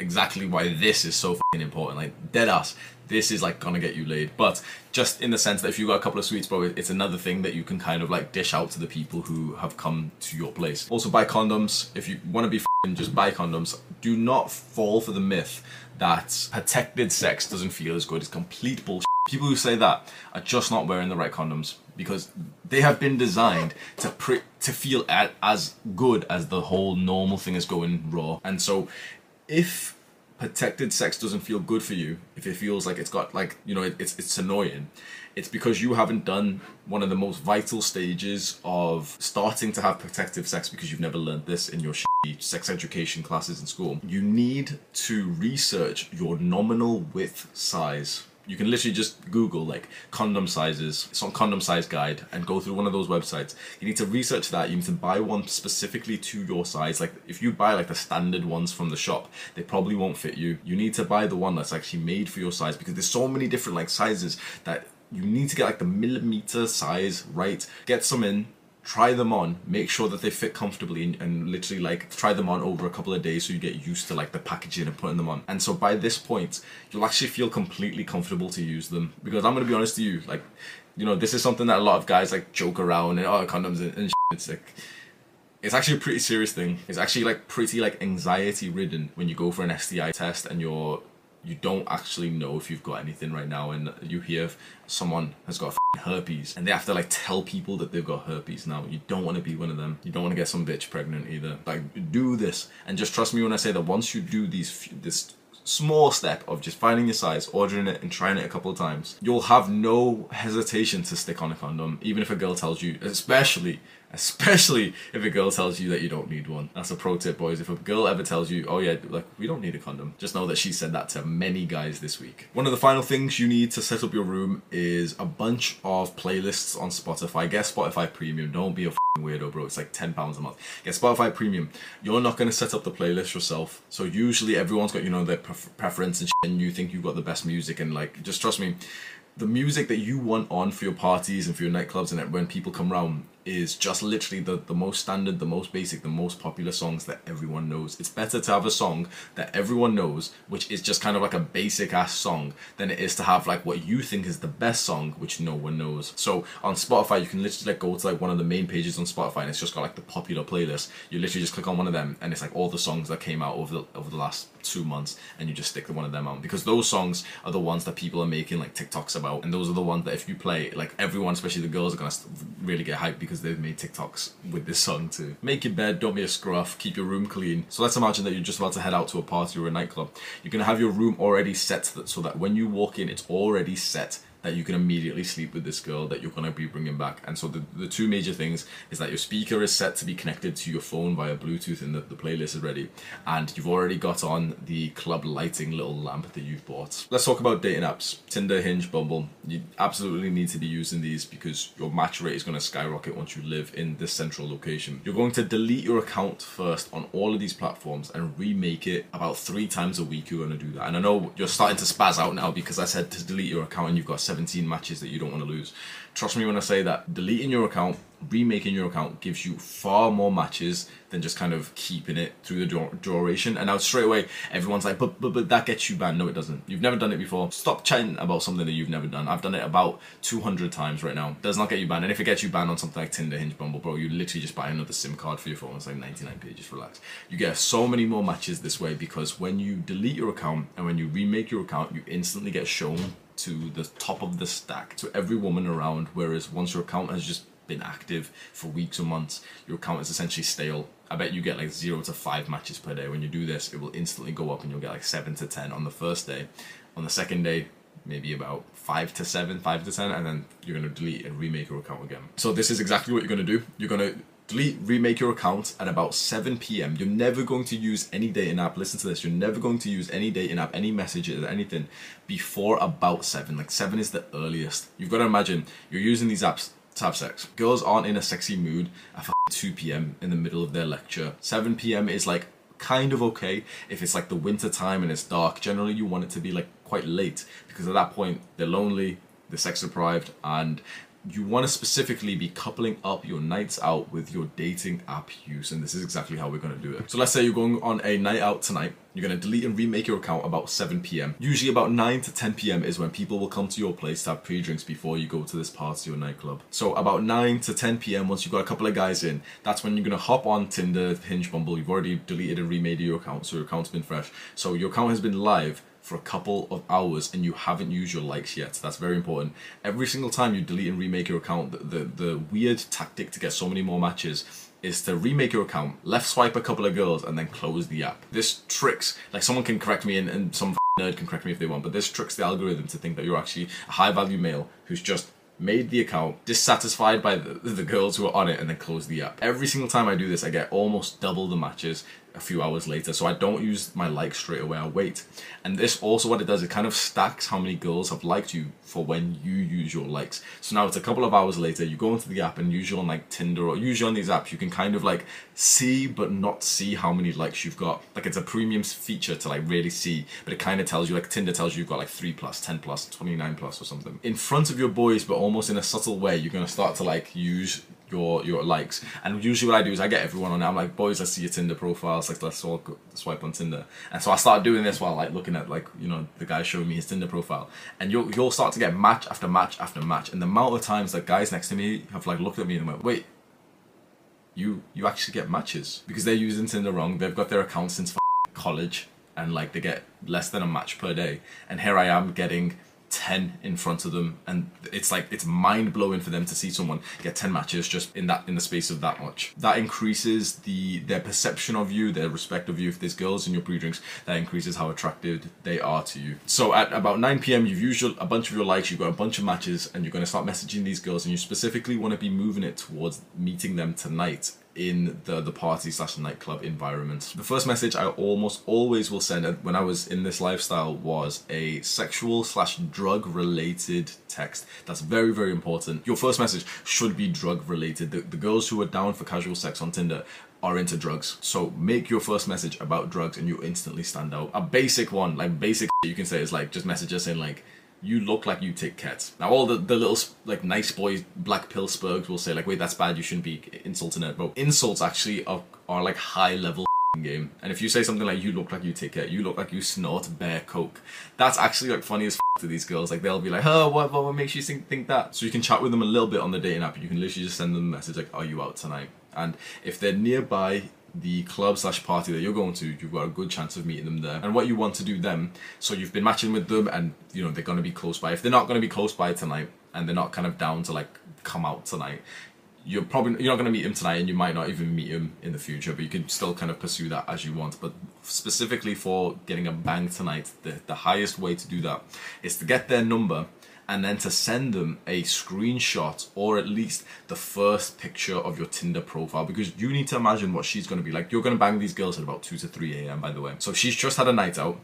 exactly why this is so important. Like dead ass, this is like gonna get you laid. But just in the sense that if you got a couple of sweets, bro, it's another thing that you can kind of like dish out to the people who have come to your place. Also, buy condoms if you want to be just buy condoms. Do not fall for the myth that protected sex doesn't feel as good. It's complete bullshit. People who say that are just not wearing the right condoms because they have been designed to pre- to feel a- as good as the whole normal thing is going raw. And so, if protected sex doesn't feel good for you, if it feels like it's got like you know it, it's it's annoying, it's because you haven't done one of the most vital stages of starting to have protective sex because you've never learned this in your sex education classes in school. You need to research your nominal width size. You can literally just Google like condom sizes, some condom size guide, and go through one of those websites. You need to research that. You need to buy one specifically to your size. Like if you buy like the standard ones from the shop, they probably won't fit you. You need to buy the one that's actually made for your size because there's so many different like sizes that you need to get like the millimeter size right. Get some in, try them on, make sure that they fit comfortably, and, and, literally like try them on over a couple of days so you get used to like the packaging and putting them on. And so by this point, you'll actually feel completely comfortable to use them. Because I'm gonna be honest to you, like, you know, this is something that a lot of guys like joke around and oh condoms and, and it's like it's actually a pretty serious thing. It's actually like pretty like anxiety ridden when you go for an STI test and you're you don't actually know if you've got anything right now and you hear someone has got herpes and they have to like tell people that they've got herpes. Now you don't want to be one of them. You don't want to get some bitch pregnant either. Like do this. And just trust me when i say that once you do these this small step of just finding your size, ordering it, and trying it a couple of times, you'll have no hesitation to stick on a condom, even if a girl tells you, especially especially if a girl tells you that you don't need one. That's a pro tip, boys. If a girl ever tells you, oh yeah, like we don't need a condom, just know that she said that to many guys this week. One of the final things you need to set up your room is a bunch of playlists on Spotify. Get Spotify Premium. Don't be a weirdo, bro. It's like ten pounds a month. Get Spotify Premium. You're not gonna set up the playlist yourself, so usually everyone's got you know their preference and, and you think you've got the best music and like just trust me. The music that you want on for your parties and for your nightclubs and when people come around is just literally the, the most standard, the most basic, the most popular songs that everyone knows. It's better to have a song that everyone knows, which is just kind of like a basic ass song, than it is to have like what you think is the best song, which no one knows. So on Spotify, you can literally like go to like one of the main pages on Spotify, and it's just got like the popular playlist. You literally just click on one of them, and it's like all the songs that came out over the over the last two months, and you just stick one of them on because those songs are the ones that people are making like TikToks about, and those are the ones that if you play, like everyone, especially the girls, are gonna really get hyped because because they've made TikToks with this song too. Make your bed, don't be a scruff, keep your room clean. So let's imagine that you're just about to head out to a party or a nightclub. You're gonna have your room already set so that when you walk in, it's already set that you can immediately sleep with this girl that you're going to be bringing back. And so the, the two major things is that your speaker is set to be connected to your phone via Bluetooth and the, the playlist is ready. And you've already got on the club lighting little lamp that you've bought. Let's talk about dating apps. Tinder, Hinge, Bumble. You absolutely need to be using these because your match rate is going to skyrocket once you live in this central location. You're going to delete your account first on all of these platforms and remake it about three times a week. You're going to do that. And I know you're starting to spaz out now because I said to delete your account and you've got 17 matches that you don't want to lose. Trust me when I say that deleting your account, remaking your account gives you far more matches than just kind of keeping it through the duration. And now straight away, everyone's like, but, but, but that gets you banned. No, it doesn't. You've never done it before. Stop chatting about something that you've never done. I've done it about 200 times right now. Does not get you banned. And if it gets you banned on something like Tinder, Hinge, Bumble, bro, you literally just buy another SIM card for your phone. It's like 99p, just relax. You get so many more matches this way because when you delete your account and when you remake your account, you instantly get shown to the top of the stack to every woman around. Whereas once your account has just been active for weeks or months, your account is essentially stale. I bet you get like zero to five matches per day. When you do this, it will instantly go up and you'll get like seven to ten on the first day. On the second day, maybe about five to seven, five to ten, and then you're gonna delete and remake your account again. So this is exactly what you're gonna do. You're gonna delete, remake your account at about 7 p.m. You're never going to use any dating app. Listen to this. You're never going to use any dating app, any messages, anything before about 7. Like 7 is the earliest. You've got to imagine you're using these apps to have sex. Girls aren't in a sexy mood at 2 p.m. in the middle of their lecture. 7 p.m. is like kind of okay if it's like the winter time and it's dark. Generally, you want it to be like quite late because at that point they're lonely, they're sex deprived, and you want to specifically be coupling up your nights out with your dating app use and this is exactly how we're going to do it. So let's say you're going on a night out tonight you're going to delete and remake your account about 7 p.m usually about 9 to 10 p.m is when people will come to your place to have pre-drinks before you go to this party or nightclub. So about 9 to 10 p.m once you've got a couple of guys in that's when you're going to hop on tinder hinge bumble you've already deleted and remade your account so your account's been fresh. So your account has been live for a couple of hours and you haven't used your likes yet. That's very important. Every single time you delete and remake your account, the, the, the weird tactic to get so many more matches is to remake your account, left swipe a couple of girls, and then close the app. This tricks, like someone can correct me and, and some nerd can correct me if they want, but this tricks the algorithm to think that you're actually a high value male who's just made the account, dissatisfied by the, the girls who are on it, and then closed the app. Every single time I do this, I get almost double the matches a few hours later. So I don't use my like straight away, I wait. And this also what it does, it kind of stacks how many girls have liked you for when you use your likes. So now it's a couple of hours later, you go into the app and usually on like Tinder or usually on these apps, you can kind of like see but not see how many likes you've got. Like it's a premium feature to like really see, but it kind of tells you like Tinder tells you you've got like 3 plus, 10 plus, 29 plus or something. In front of your boys, but almost in a subtle way, you're gonna start to like use your your likes. And usually what I do is I get everyone on. There. I'm like, boys, let's see your Tinder profiles. Like, let's all go, swipe on Tinder. And so I start doing this while like looking at like you know the guy showing me his Tinder profile. And you'll you'll start to get match after match after match. And the amount of times that guys next to me have like looked at me and went, wait. You you actually get matches because they're using Tinder wrong. They've got their account since college and like they get less than a match per day. And here I am getting 10 in front of them and it's like it's mind blowing for them to see someone get 10 matches just in that in the space of that much. That increases the their perception of you their respect of you. If there's girls in your pre-drinks that increases how attractive they are to you. So at about 9 p.m you've used a bunch of your likes you've got a bunch of matches and you're going to start messaging these girls and you specifically want to be moving it towards meeting them tonight in the the party slash nightclub environment. The first message I almost always will send uh, when I was in this lifestyle was a sexual slash drug related text. That's very very important. Your first message should be drug related. The, the girls who are down for casual sex on Tinder are into drugs. So make your first message about drugs and you instantly stand out. A basic one, like basic <laughs> you can say is like just message us saying like you look like you take cats. Now all the, the little like nice boys, black pill spurgs will say like, wait, that's bad. You shouldn't be insulting it. But insults actually are, are like high level game. And if you say something like, you look like you take cat, you look like you snort bare coke, that's actually like funny as to these girls. Like they'll be like, oh, what, what, what makes you think, think that? So you can chat with them a little bit on the dating app. You can literally just send them a message like, are you out tonight? And if they're nearby the club slash party that you're going to, you've got a good chance of meeting them there. And what you want to do then, so you've been matching with them and you know they're gonna be close by. If they're not gonna be close by tonight and they're not kind of down to like come out tonight, you're probably you're not gonna meet him tonight and you might not even meet him in the future, but you can still kind of pursue that as you want. But specifically for getting a bang tonight, the, the highest way to do that is to get their number and then to send them a screenshot or at least the first picture of your Tinder profile because you need to imagine what she's going to be like. You're going to bang these girls at about 2 to 3 a.m. by the way. So she's just had a night out.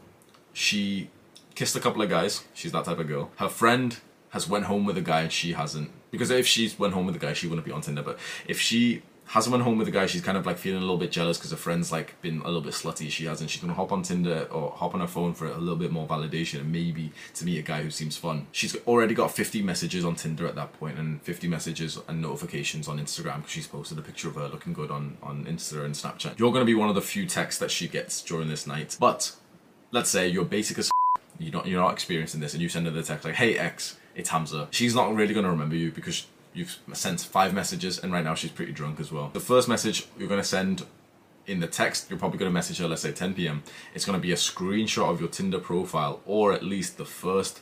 She kissed a couple of guys. She's that type of girl. Her friend has went home with a guy and she hasn't. Because if she's went home with a guy, she wouldn't be on Tinder. But if she hasn't went home with a guy. She's kind of like feeling a little bit jealous because her friend's like been a little bit slutty. She hasn't. She's gonna hop on Tinder or hop on her phone for a little bit more validation and maybe to meet a guy who seems fun. She's already got 50 messages on Tinder at that point and 50 messages and notifications on Instagram because she's posted a picture of her looking good on on Insta and Snapchat. You're gonna be one of the few texts that she gets during this night. But let's say you're basic as <laughs> you don't you're not experiencing this and you send her the text like, "Hey X, it's Hamza." She's not really gonna remember you because You've sent five messages, and right now she's pretty drunk as well. The first message you're going to send in the text, you're probably going to message her, let's say 10 p.m. It's going to be a screenshot of your Tinder profile, or at least the first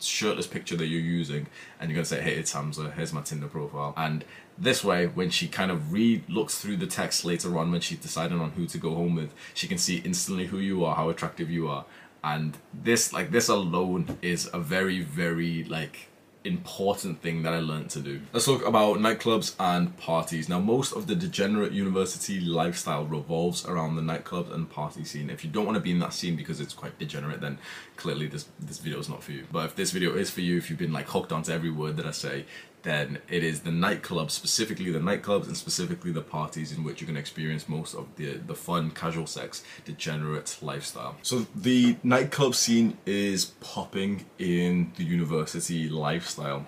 shirtless picture that you're using, and you're to say, hey, it's Hamza, here's my Tinder profile. And this way, when she kind of re looks through the text later on, when she's deciding on who to go home with, she can see instantly who you are, how attractive you are. And this, like, this alone is a very, very, like, important thing that I learned to do. Let's talk about nightclubs and parties. Now, most of the degenerate university lifestyle revolves around the nightclubs and party scene. If you don't want to be in that scene because it's quite degenerate, then clearly this this video is not for you. But if this video is for you, if you've been like hooked onto every word that I say, then it is the nightclubs, specifically the nightclubs and specifically the parties in which you can experience most of the the fun, casual sex, degenerate lifestyle. So the nightclub scene is popping in the university lifestyle.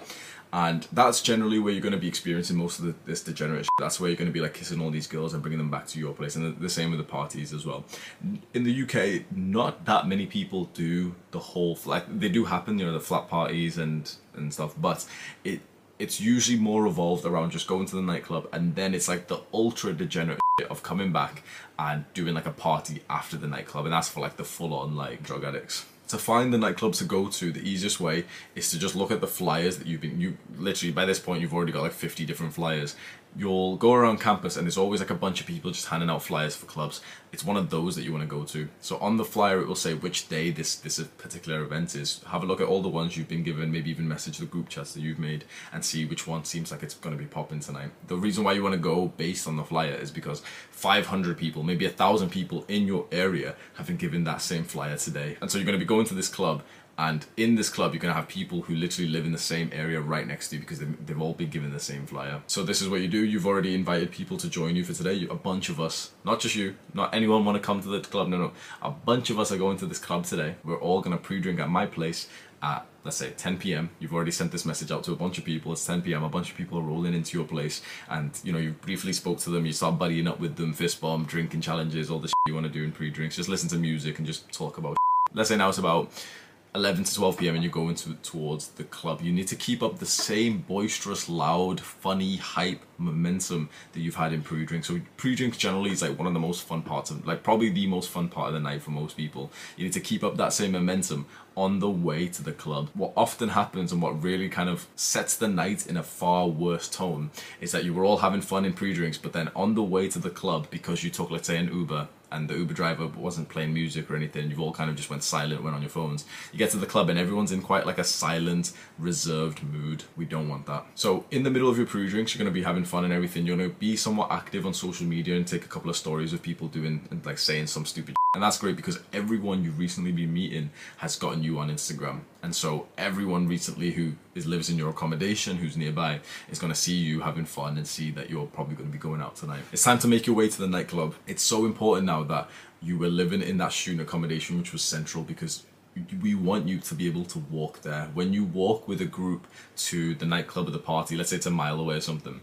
And that's generally where you're going to be experiencing most of the, this degenerate shit. That's where you're going to be like kissing all these girls and bringing them back to your place. And the, the same with the parties as well. In the UK, not that many people do the whole, like, they do happen, you know, the flat parties and, and stuff, but it, it's usually more revolved around just going to the nightclub and then it's like the ultra degenerate <laughs> of coming back and doing like a party after the nightclub and that's for like the full on like drug addicts to find the nightclubs to go to, the easiest way is to just look at the flyers that you've been. You literally by this point you've already got like fifty different flyers. You'll go around campus and there's always like a bunch of people just handing out flyers for clubs. It's one of those that you want to go to. So on the flyer it will say which day this this particular event is. Have a look at all the ones you've been given. Maybe even message the group chats that you've made and see which one seems like it's going to be popping tonight. The reason why you want to go based on the flyer is because 500 people, maybe a thousand people in your area have been given that same flyer today, and so you're going to be going to this club and in this club, you're going to have people who literally live in the same area right next to you because they've, they've all been given the same flyer. So this is what you do. You've already invited people to join you for today. You, a bunch of us, not just you, not anyone want to come to the club. No, no. A bunch of us are going to this club today. We're all going to pre-drink at my place at let's say 10 p.m. You've already sent this message out to a bunch of people. It's 10 p.m. A bunch of people are rolling into your place, and you know you briefly spoke to them. You start buddying up with them, fist bump, drinking challenges, all the shit you want to do in pre-drinks. Just listen to music and just talk about. Shit. Let's say now it's about 11 to 12 p.m. and you're going to, towards the club, you need to keep up the same boisterous, loud, funny, hype momentum that you've had in pre-drink. So pre-drinks generally is like one of the most fun parts of, like probably the most fun part of the night for most people. You need to keep up that same momentum on the way to the club. What often happens and what really kind of sets the night in a far worse tone is that you were all having fun in pre-drinks, but then on the way to the club, because you took, let's say, an Uber and the Uber driver wasn't playing music or anything, you've all kind of just went silent, went on your phones. You get to the club and everyone's in quite like a silent, reserved mood. We don't want that. So in the middle of your pre-drinks, you're gonna be having fun and everything. You're gonna be somewhat active on social media and take a couple of stories of people doing and like saying some stupid and that's great because everyone you've recently been meeting has gotten you on Instagram. And so everyone recently who is lives in your accommodation, who's nearby, is gonna see you having fun and see that you're probably gonna be going out tonight. It's time to make your way to the nightclub. It's so important now that you were living in that student accommodation which was central because we want you to be able to walk there. When you walk with a group to the nightclub or the party, let's say it's a mile away or something,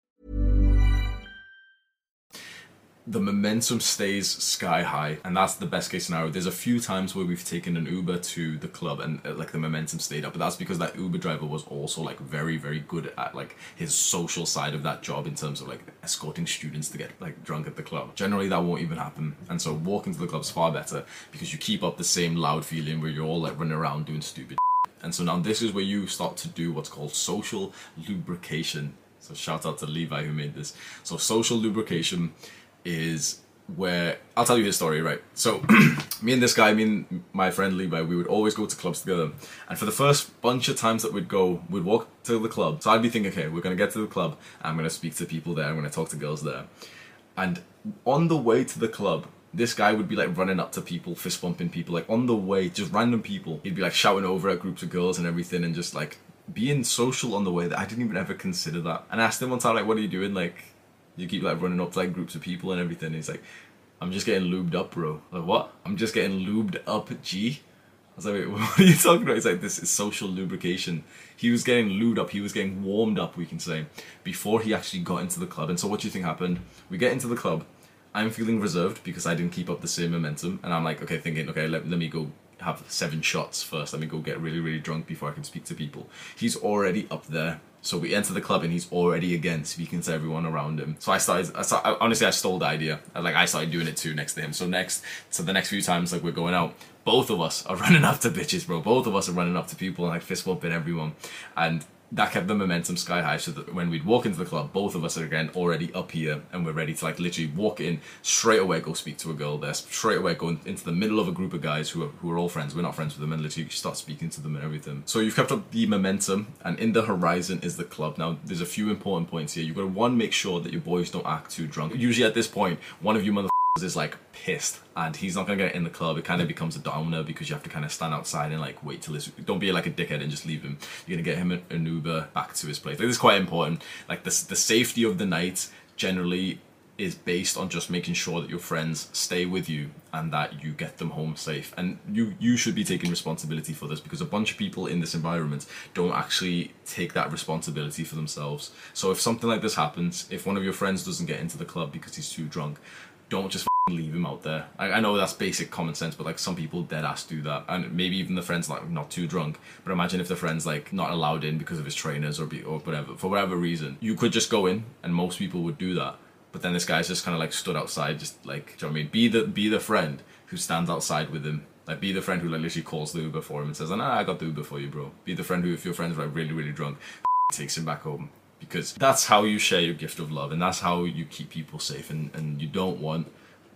The momentum stays sky high, and that's the best case scenario. There's a few times where we've taken an Uber to the club and uh, like the momentum stayed up, but that's because that Uber driver was also like very, very good at like his social side of that job in terms of like escorting students to get like drunk at the club. Generally, that won't even happen, and so walking to the club is far better because you keep up the same loud feeling where you're all like running around doing stupid. And so now this is where you start to do what's called social lubrication. So shout out to Levi who made this. So social lubrication is where I'll tell you his story, right? So <clears throat> me and this guy, me and my friend Levi, we would always go to clubs together. And for the first bunch of times that we'd go, we'd walk to the club. So I'd be thinking, okay, we're gonna get to the club, I'm gonna speak to people there, I'm gonna talk to girls there. And on the way to the club, this guy would be like running up to people, fist bumping people, like on the way, just random people. He'd be like shouting over at groups of girls and everything, and just like being social on the way. That I didn't even ever consider that. And I asked him one time, like, "What are you doing? Like, you keep like running up to like groups of people and everything." And he's like, "I'm just getting lubed up, bro." Like, what? I'm just getting lubed up, G. I was like, Wait, <laughs> what are you talking about? He's like, this is social lubrication. He was getting lubed up, he was getting warmed up, we can say, before he actually got into the club. And so, what do you think happened? We get into the club, I'm feeling reserved because I didn't keep up the same momentum, and I'm like, okay, thinking, okay, let, let me go have seven shots first. Let me go get really, really drunk before I can speak to people. He's already up there. So we enter the club and he's already again speaking to everyone around him. So I started, I started honestly, I stole the idea. Like I started doing it too next to him. So next, so the next few times like we're going out, both of us are <laughs> running up to bitches, bro. Both of us are running up to people and like fist bumping everyone. And that kept the momentum sky high so that when we'd walk into the club both of us are again already up here and we're ready to like literally walk in straight away go speak to a girl there straight away go into the middle of a group of guys who are, who are all friends. We're not friends with them and literally start speaking to them and everything. So you've kept up the momentum and in the horizon is the club. Now there's a few important points here. You've got to one make sure that your boys don't act too drunk. Usually at this point one of you mother is like pissed and he's not gonna get in the club. It kind of becomes a domino because you have to kind of stand outside and like wait till his don't be like a dickhead and just leave him. You're gonna get him an uber back to his place. Like this is quite important. Like this the safety of the night generally is based on just making sure that your friends stay with you and that you get them home safe. And you you should be taking responsibility for this because a bunch of people in this environment don't actually take that responsibility for themselves. So if something like this happens if one of your friends doesn't get into the club because he's too drunk don't just leave him out there. I, I, know that's basic common sense, but like some people dead ass do that, and maybe even the friends like not too drunk. But imagine if the friend's like not allowed in because of his trainers or be or whatever for whatever reason. You could just go in, and most people would do that. But then this guy's just kind of like stood outside, just like, do you know what I mean? Be the be the friend who stands outside with him. Like be the friend who like literally calls the Uber for him and says, "Nah, I got the Uber for you, bro." Be the friend who, if your friend's like really really drunk, takes him back home because that's how you share your gift of love and that's how you keep people safe and, and you don't want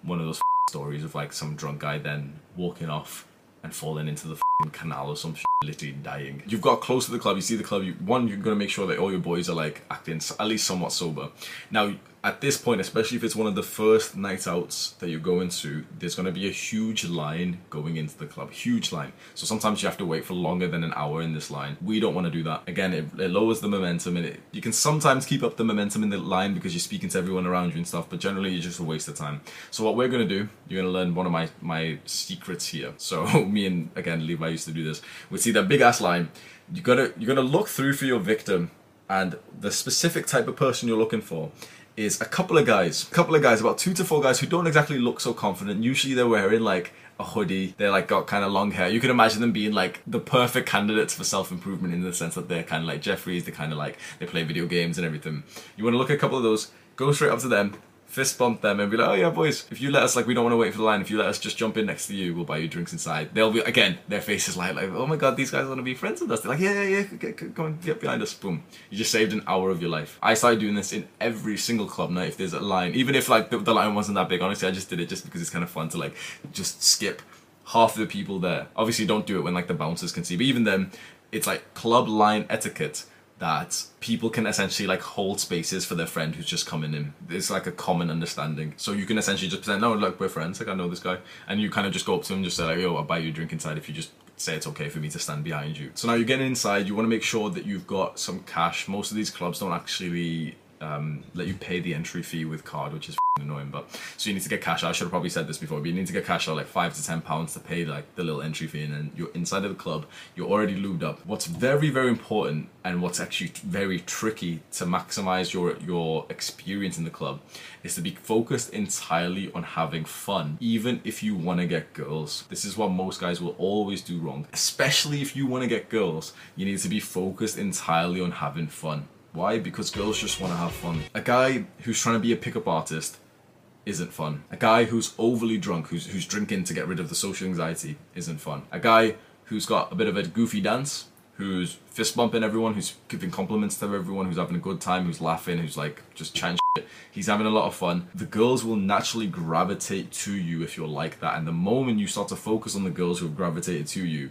one of those stories of like some drunk guy then walking off and falling into the canal or some shit, literally dying. You've got close to the club, you see the club, you, one, you're gonna make sure that all your boys are like acting at least somewhat sober. Now, at this point, especially if it's one of the first night outs that you're going to, there's to be a huge line going into the club. Huge line. So sometimes you have to wait for longer than an hour in this line. We don't want to do that. Again, it, it lowers the momentum and it, you can sometimes keep up the momentum in the line because you're speaking to everyone around you and stuff, but generally it's just a waste of time. So what we're to do, you're to learn one of my, my secrets here. So <laughs> me and, again, Levi used to do this. We see that big ass line. You gotta, you're to look through for your victim and the specific type of person you're looking for is a couple of guys, a couple of guys, about two to four guys who don't exactly look so confident. Usually they're wearing like a hoodie. They're like got kind of long hair. You can imagine them being like the perfect candidates for self improvement in the sense that they're kind of like Jeffries. They're kind of like they play video games and everything. You want to look at a couple of those. Go straight up to them, fist bump them and be like, oh yeah, boys, if you let us, like, we don't want to wait for the line. If you let us just jump in next to you, we'll buy you drinks inside. They'll be, again, their faces light, like, oh my god, these guys want to be friends with us. They're like, yeah, yeah, yeah, come on, get behind us. Boom. You just saved an hour of your life. I started doing this in every single club night if there's a line. Even if, like, the, the line wasn't that big, honestly, I just did it just because it's kind of fun to, like, just skip half the people there. Obviously, don't do it when, like, the bouncers can see. But even then, it's like club line etiquette that people can essentially like hold spaces for their friend who's just coming in. It's like a common understanding. So you can essentially just present, no, look, we're friends. Like I know this guy, and you kind of just go up to him and just say like, yo, I'll buy you a drink inside if you just say it's okay for me to stand behind you. So now you're getting inside. You want to make sure that you've got some cash. Most of these clubs don't actually um, let you pay the entry fee with card, which is annoying. But so you need to get cash out. I should have probably said this before, but you need to get cash out like five to ten pounds to pay like the little entry fee, and then you're inside of the club. You're already lubed up. What's very very important and what's actually very tricky to maximize your your experience in the club is to be focused entirely on having fun, even if you want to get girls. This is what most guys will always do wrong, especially if you want to get girls. You need to be focused entirely on having fun. Why? Because girls just want to have fun. A guy who's trying to be a pickup artist isn't fun. A guy who's overly drunk, who's, who's drinking to get rid of the social anxiety, isn't fun. A guy who's got a bit of a goofy dance, who's fist bumping everyone, who's giving compliments to everyone, who's having a good time, who's laughing, who's like just chatting shit. He's having a lot of fun. The girls will naturally gravitate to you if you're like that. And the moment you start to focus on the girls who have gravitated to you,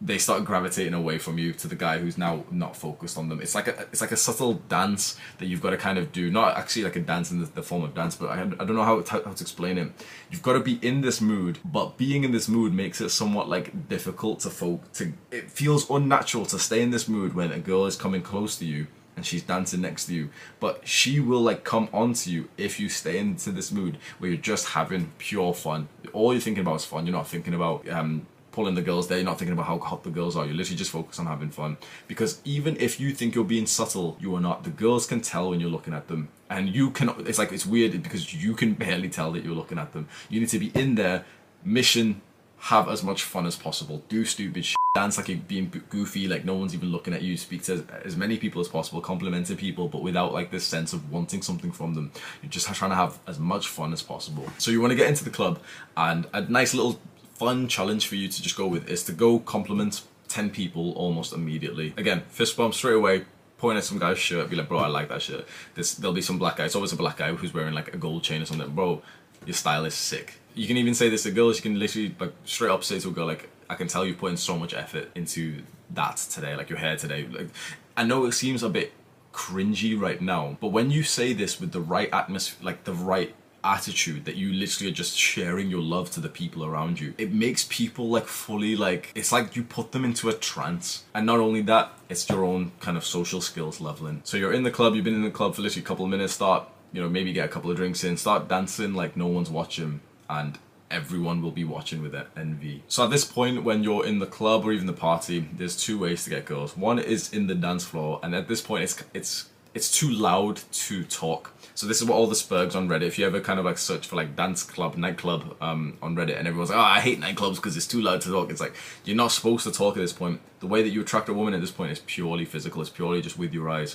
they start gravitating away from you to the guy who's now not focused on them. It's like a it's like a subtle dance that you've got to kind of do. Not actually like a dance in the, the form of dance, but I, I don't know how, how to explain it. You've got to be in this mood, but being in this mood makes it somewhat like difficult to folk to. It feels unnatural to stay in this mood when a girl is coming close to you and she's dancing next to you. But she will like come onto you if you stay into this mood where you're just having pure fun. All you're thinking about is fun. You're not thinking about um pulling the girls there. You're not thinking about how hot the girls are. You're literally just focused on having fun. Because even if you think you're being subtle, you are not. The girls can tell when you're looking at them. And you can, it's like, it's weird because you can barely tell that you're looking at them. You need to be in there, mission have as much fun as possible. Do stupid shit. Dance like you're being goofy, like no one's even looking at you. Speak to as, as many people as possible, complimenting people, but without like this sense of wanting something from them. You're just trying to have as much fun as possible. So you want to get into the club, and a nice little fun challenge for you to just go with is to go compliment 10 people almost immediately. Again, fist bump straight away, point at some guy's shirt, be like, bro, I like that shirt. This, there'll be some black guy. It's always a black guy who's wearing like a gold chain or something. Bro, your style is sick. You can even say this to girls. You can literally like straight up say to a girl like, I can tell you put in so much effort into that today, like your hair today. Like, I know it seems a bit cringy right now, but when you say this with the right atmosphere, like the right attitude that you literally are just sharing your love to the people around you it makes people like fully like it's like you put them into a trance and not only that it's your own kind of social skills leveling so you're in the club you've been in the club for literally a couple of minutes start you know maybe get a couple of drinks in start dancing like no one's watching and everyone will be watching with envy. So at this point, when you're in the club or even the party, there's two ways to get girls. One is in the dance floor, and at this point, it's it's it's too loud to talk. So this is what all the spurgs on Reddit. If you ever kind of like search for like dance club, nightclub um, on Reddit, and everyone's like, "Oh, I hate nightclubs because it's too loud to talk." It's like you're not supposed to talk at this point. The way that you attract a woman at this point is purely physical. It's purely just with your eyes.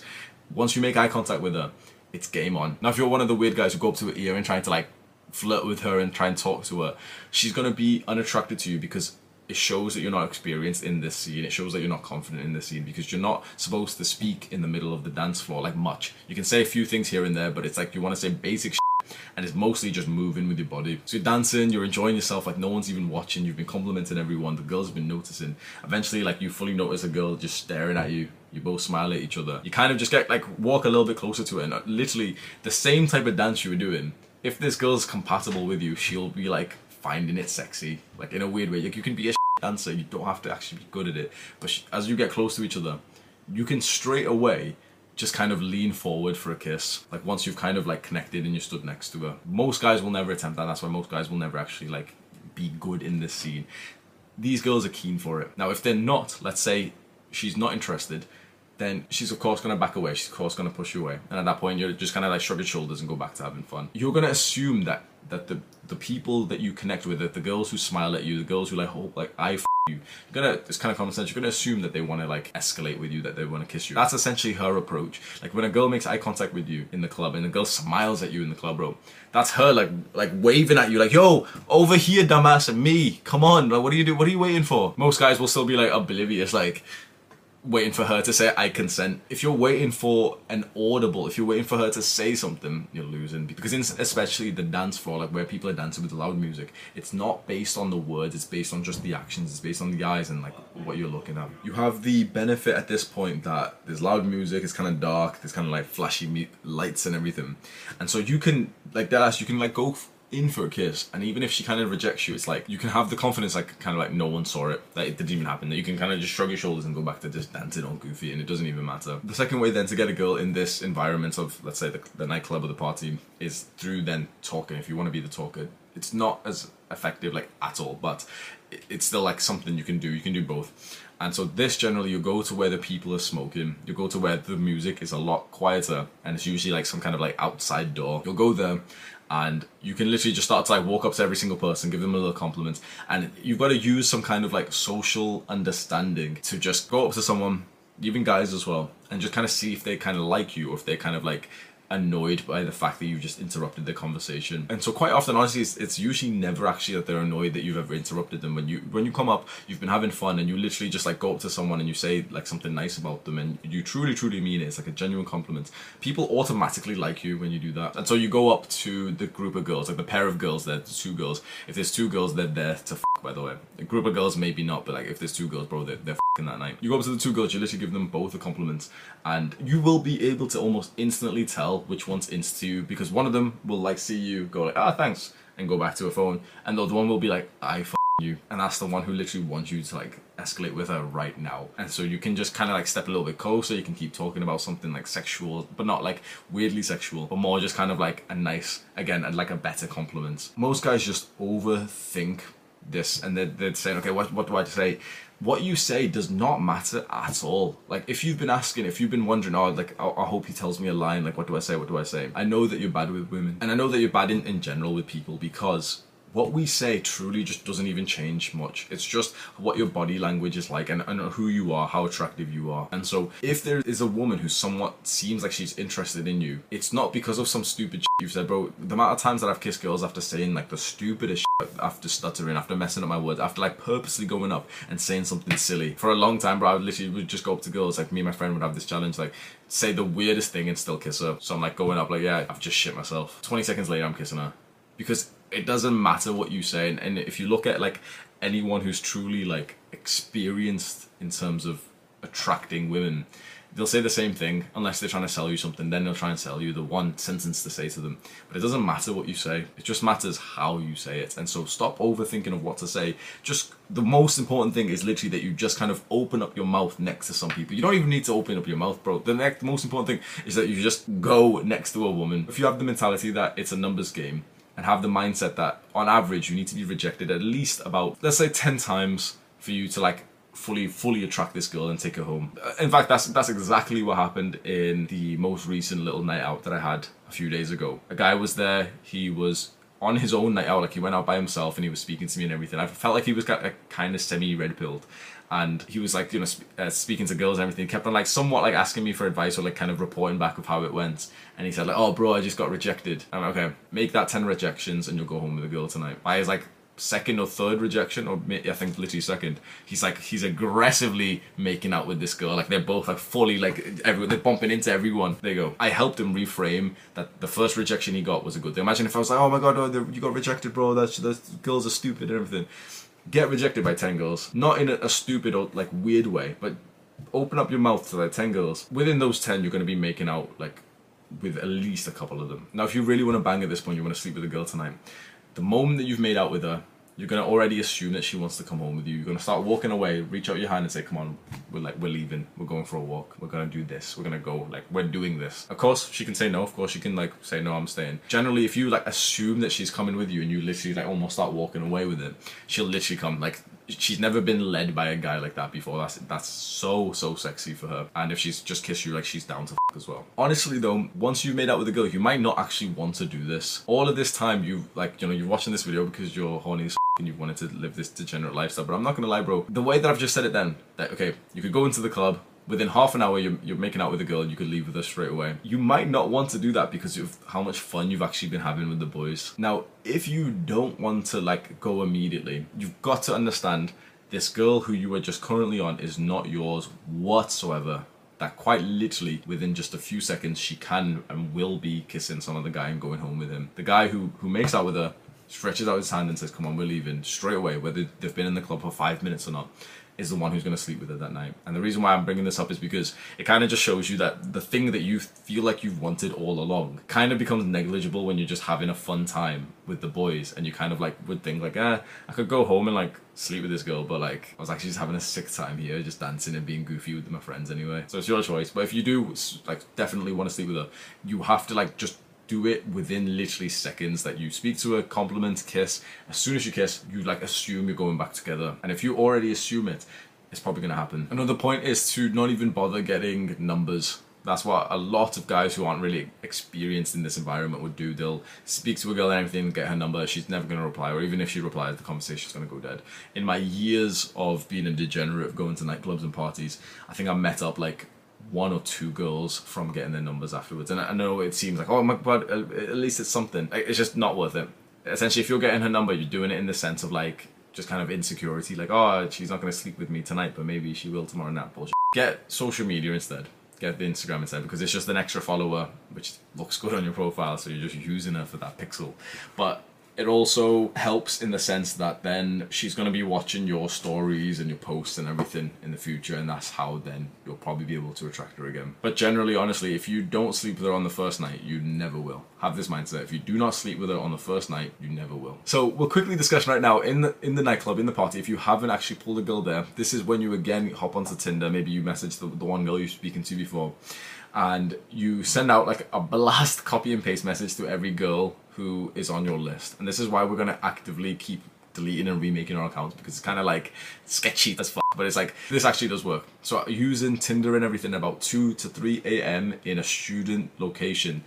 Once you make eye contact with her, it's game on. Now, if you're one of the weird guys who go up to her ear and trying to like flirt with her and try and talk to her, she's gonna be unattracted to you because it shows that you're not experienced in this scene. It shows that you're not confident in this scene because you're not supposed to speak in the middle of the dance floor like much. You can say a few things here and there, but it's like you want to say basic and it's mostly just moving with your body. So you're dancing, you're enjoying yourself like no one's even watching. You've been complimenting everyone. The girls have been noticing. Eventually, like you fully notice a girl just staring at you. You both smile at each other. You kind of just get like walk a little bit closer to it, and uh, literally the same type of dance you were doing. If this girl's compatible with you, she'll be like finding it sexy, like in a weird way. Like you can be a dancer, you don't have to actually be good at it. But as you get close to each other, you can straight away just kind of lean forward for a kiss. Like once you've kind of like connected and you stood next to her. Most guys will never attempt that. That's why most guys will never actually like be good in this scene. These girls are keen for it. Now, if they're not, let's say she's not interested, then she's of course going to back away. She's of course going to push you away. And at that point, you're just kind of like shrug your shoulders and go back to having fun. You're going to assume that that the the people that you connect with, that the girls who smile at you, the girls who like hope like I f- you, you're gonna it's kind of common sense. You're gonna assume that they want to like escalate with you, that they want to kiss you. That's essentially her approach. Like when a girl makes eye contact with you in the club and the girl smiles at you in the club, bro. That's her like like waving at you, like yo over here, dumbass, and me. Come on, like what are you do? What are you waiting for? Most guys will still be like oblivious, like waiting for her to say I consent. If you're waiting for an audible, if you're waiting for her to say something, you're losing. Because in, especially the dance floor, like where people are dancing with loud music, it's not based on the words, it's based on just the actions, it's based on the eyes and like what you're looking at. You have the benefit at this point that there's loud music, it's kind of dark, there's kind of like flashy lights and everything. And so you can, like that, you can like go in for a kiss, and even if she kind of rejects you, it's like you can have the confidence, like kind of like no one saw it, that it didn't even happen. That you can kind of just shrug your shoulders and go back to just dancing on goofy, and it doesn't even matter. The second way then to get a girl in this environment of let's say the, the nightclub or the party is through then talking. If you want to be the talker, it's not as effective like at all, but it's still like something you can do. You can do both. And so this generally you go to where the people are smoking, you go to where the music is a lot quieter and it's usually like some kind of like outside door. You'll go there and you can literally just start to like walk up to every single person, give them a little compliment, and you've got to use some kind of like social understanding to just go up to someone, even guys as well, and just kind of see if they kind of like you or if they're kind of like annoyed by the fact that you just interrupted the conversation. And so quite often, honestly, it's, it's, usually never actually that they're annoyed that you've ever interrupted them. When you when you come up, you've been having fun, and you literally just like go up to someone and you say like something nice about them, and you truly truly mean it. It's like a genuine compliment. People automatically like you when you do that. And so you go up to the group of girls, like the pair of girls, there, the two girls. If there's two girls, they're there to f- by the way. A group of girls maybe not, but like if there's two girls, bro, they're, they're f***ing that night. You go up to the two girls, you literally give them both a compliment, and you will be able to almost instantly tell which one's insta you because one of them will like see you go like ah thanks and go back to a phone, and the other one will be like I f you, and that's the one who literally wants you to like escalate with her right now. And so you can just kind of like step a little bit closer. You can keep talking about something like sexual, but not like weirdly sexual, but more just kind of like a nice, again, and like a better compliment. Most guys just overthink this and they're, they're saying, okay, what, what do I say? What you say does not matter at all. Like, if you've been asking, if you've been wondering, oh, like, I, I hope he tells me a line, like, what do I say? What do I say? I know that you're bad with women. And I know that you're bad in, in general with people because what we say truly just doesn't even change much. It's just what your body language is like and, and who you are, how attractive you are. And so if there is a woman who somewhat seems like she's interested in you, it's not because of some stupid shit you've said, bro. The amount of times that I've kissed girls after saying like the stupidest shit, after stuttering, after messing up my words, after like purposely going up and saying something silly. For a long time, bro, I would literally would just go up to girls, like me and my friend would have this challenge, like say the weirdest thing and still kiss her. So I'm like going up, like, yeah, I've just shit myself. 20 seconds later, I'm kissing her. Because it doesn't matter what you say. And, and if you look at like anyone who's truly like experienced in terms of attracting women, they'll say the same thing unless they're trying to sell you something. Then they'll try and sell you the one sentence to say to them. But it doesn't matter what you say. It just matters how you say it. And so stop overthinking of what to say. Just the most important thing is literally that you just kind of open up your mouth next to some people. You don't even need to open up your mouth, bro. The next most important thing is that you just go next to a woman. If you have the mentality that it's a numbers game and have the mindset that on average you need to be rejected at least about let's say 10 times for you to like fully fully attract this girl and take her home. In fact, that's that's exactly what happened in the most recent little night out that I had a few days ago. A guy was there. He was on his own night out, like he went out by himself and he was speaking to me and everything. I felt like he was kind of, kind of semi red pilled. And he was like, you know, sp- uh, speaking to girls and everything. He kept on like somewhat like asking me for advice or like kind of reporting back of how it went. And he said like, "Oh, bro, I just got rejected." I'm like, "Okay, make that ten rejections and you'll go home with a girl tonight." I was like, second or third rejection, or I think literally second. He's like he's aggressively making out with this girl. Like they're both like fully like everyone they're bumping into everyone. They go. I helped him reframe that the first rejection he got was a good thing. Imagine if I was like, oh my god, oh, you got rejected, bro. That's those girls are stupid and everything. Get rejected by ten girls, not in a, a stupid or like weird way, but open up your mouth to like ten girls. Within those ten, you're gonna be making out like with at least a couple of them. Now, if you really want to bang at this point, you want to sleep with a girl tonight. The moment that you've made out with her, you're gonna already assume that she wants to come home with you. You're gonna start walking away, reach out your hand and say, "Come on, we're like we're leaving. We're going for a walk. We're gonna do this. We're gonna go. Like we're doing this." Of course, she can say no. Of course, she can like say no. I'm staying. Generally, if you like assume that she's coming with you and you literally like almost start walking away with it, she'll literally come. Like she's never been led by a guy like that before. That's that's so so sexy for her. And if she's just kissed you, like she's down to f- as well. Honestly though, once you've made out with a girl, you might not actually want to do this. All of this time, you like you know you're watching this video because you're horny as f- and you wanted to live this degenerate lifestyle. But I'm not gonna lie, bro. The way that I've just said it, then that okay, you could go into the club. Within half an hour, you're, you're making out with a girl, and you could leave with her straight away. You might not want to do that because of how much fun you've actually been having with the boys. Now, if you don't want to like go immediately, you've got to understand this girl who you are just currently on is not yours whatsoever. That quite literally, within just a few seconds, she can and will be kissing some other guy and going home with him. The guy who who makes out with her stretches out his hand and says, "Come on, we're leaving." Straight away, whether they've been in the club for five minutes or not, is the one who's going to sleep with her that night. And the reason why I'm bringing this up is because it kind of just shows you that the thing that you feel like you've wanted all along kind of becomes negligible when you're just having a fun time with the boys and you kind of like would think like, ah, I could go home and like sleep with this girl, but like I was actually just having a sick time here, just dancing and being goofy with my friends anyway. So it's your choice. But if you do like definitely want to sleep with her, you have to like just do it within literally seconds that you speak to a compliment, kiss. As soon as you kiss, you like assume you're going back together. And if you already assume it, it's probably gonna happen. Another point is to not even bother getting numbers. That's what a lot of guys who aren't really experienced in this environment would do. They'll speak to a girl and everything, get her number, she's never gonna reply, or even if she replies, the conversation's gonna go dead. In my years of being a degenerate going to nightclubs and parties, I think I met up like one or two girls from getting their numbers afterwards. And I know it seems like, oh my god, at least it's something. It's just not worth it. Essentially, if you're getting her number, you're doing it in the sense of like just kind of insecurity, like, oh, she's not going to sleep with me tonight, but maybe she will tomorrow night. Bullshit. Get social media instead. Get the Instagram instead because it's just an extra follower, which looks good on your profile, so you're just using her for that pixel. But it also helps in the sense that then she's going to be watching your stories and your posts and everything in the future and that's how then you'll probably be able to attract her again. But generally honestly if you don't sleep with her on the first night you never will. Have this mindset. If you do not sleep with her on the first night you never will. So we'll quickly discuss right now in the in the nightclub in the party if you haven't actually pulled a girl there this is when you again hop onto tinder. Maybe you message the, the one girl you're speaking to before and you send out like a blast <laughs> copy and paste message to every girl who is on your list. And this is why we're gonna actively keep deleting and remaking our accounts because it's kind of like sketchy as fuck. But it's like this actually does work. So using Tinder and everything about two to three a.m. in a student location.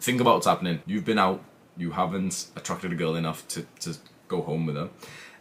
Think about what's happening. You've been out. You haven't attracted a girl enough to to go home with her.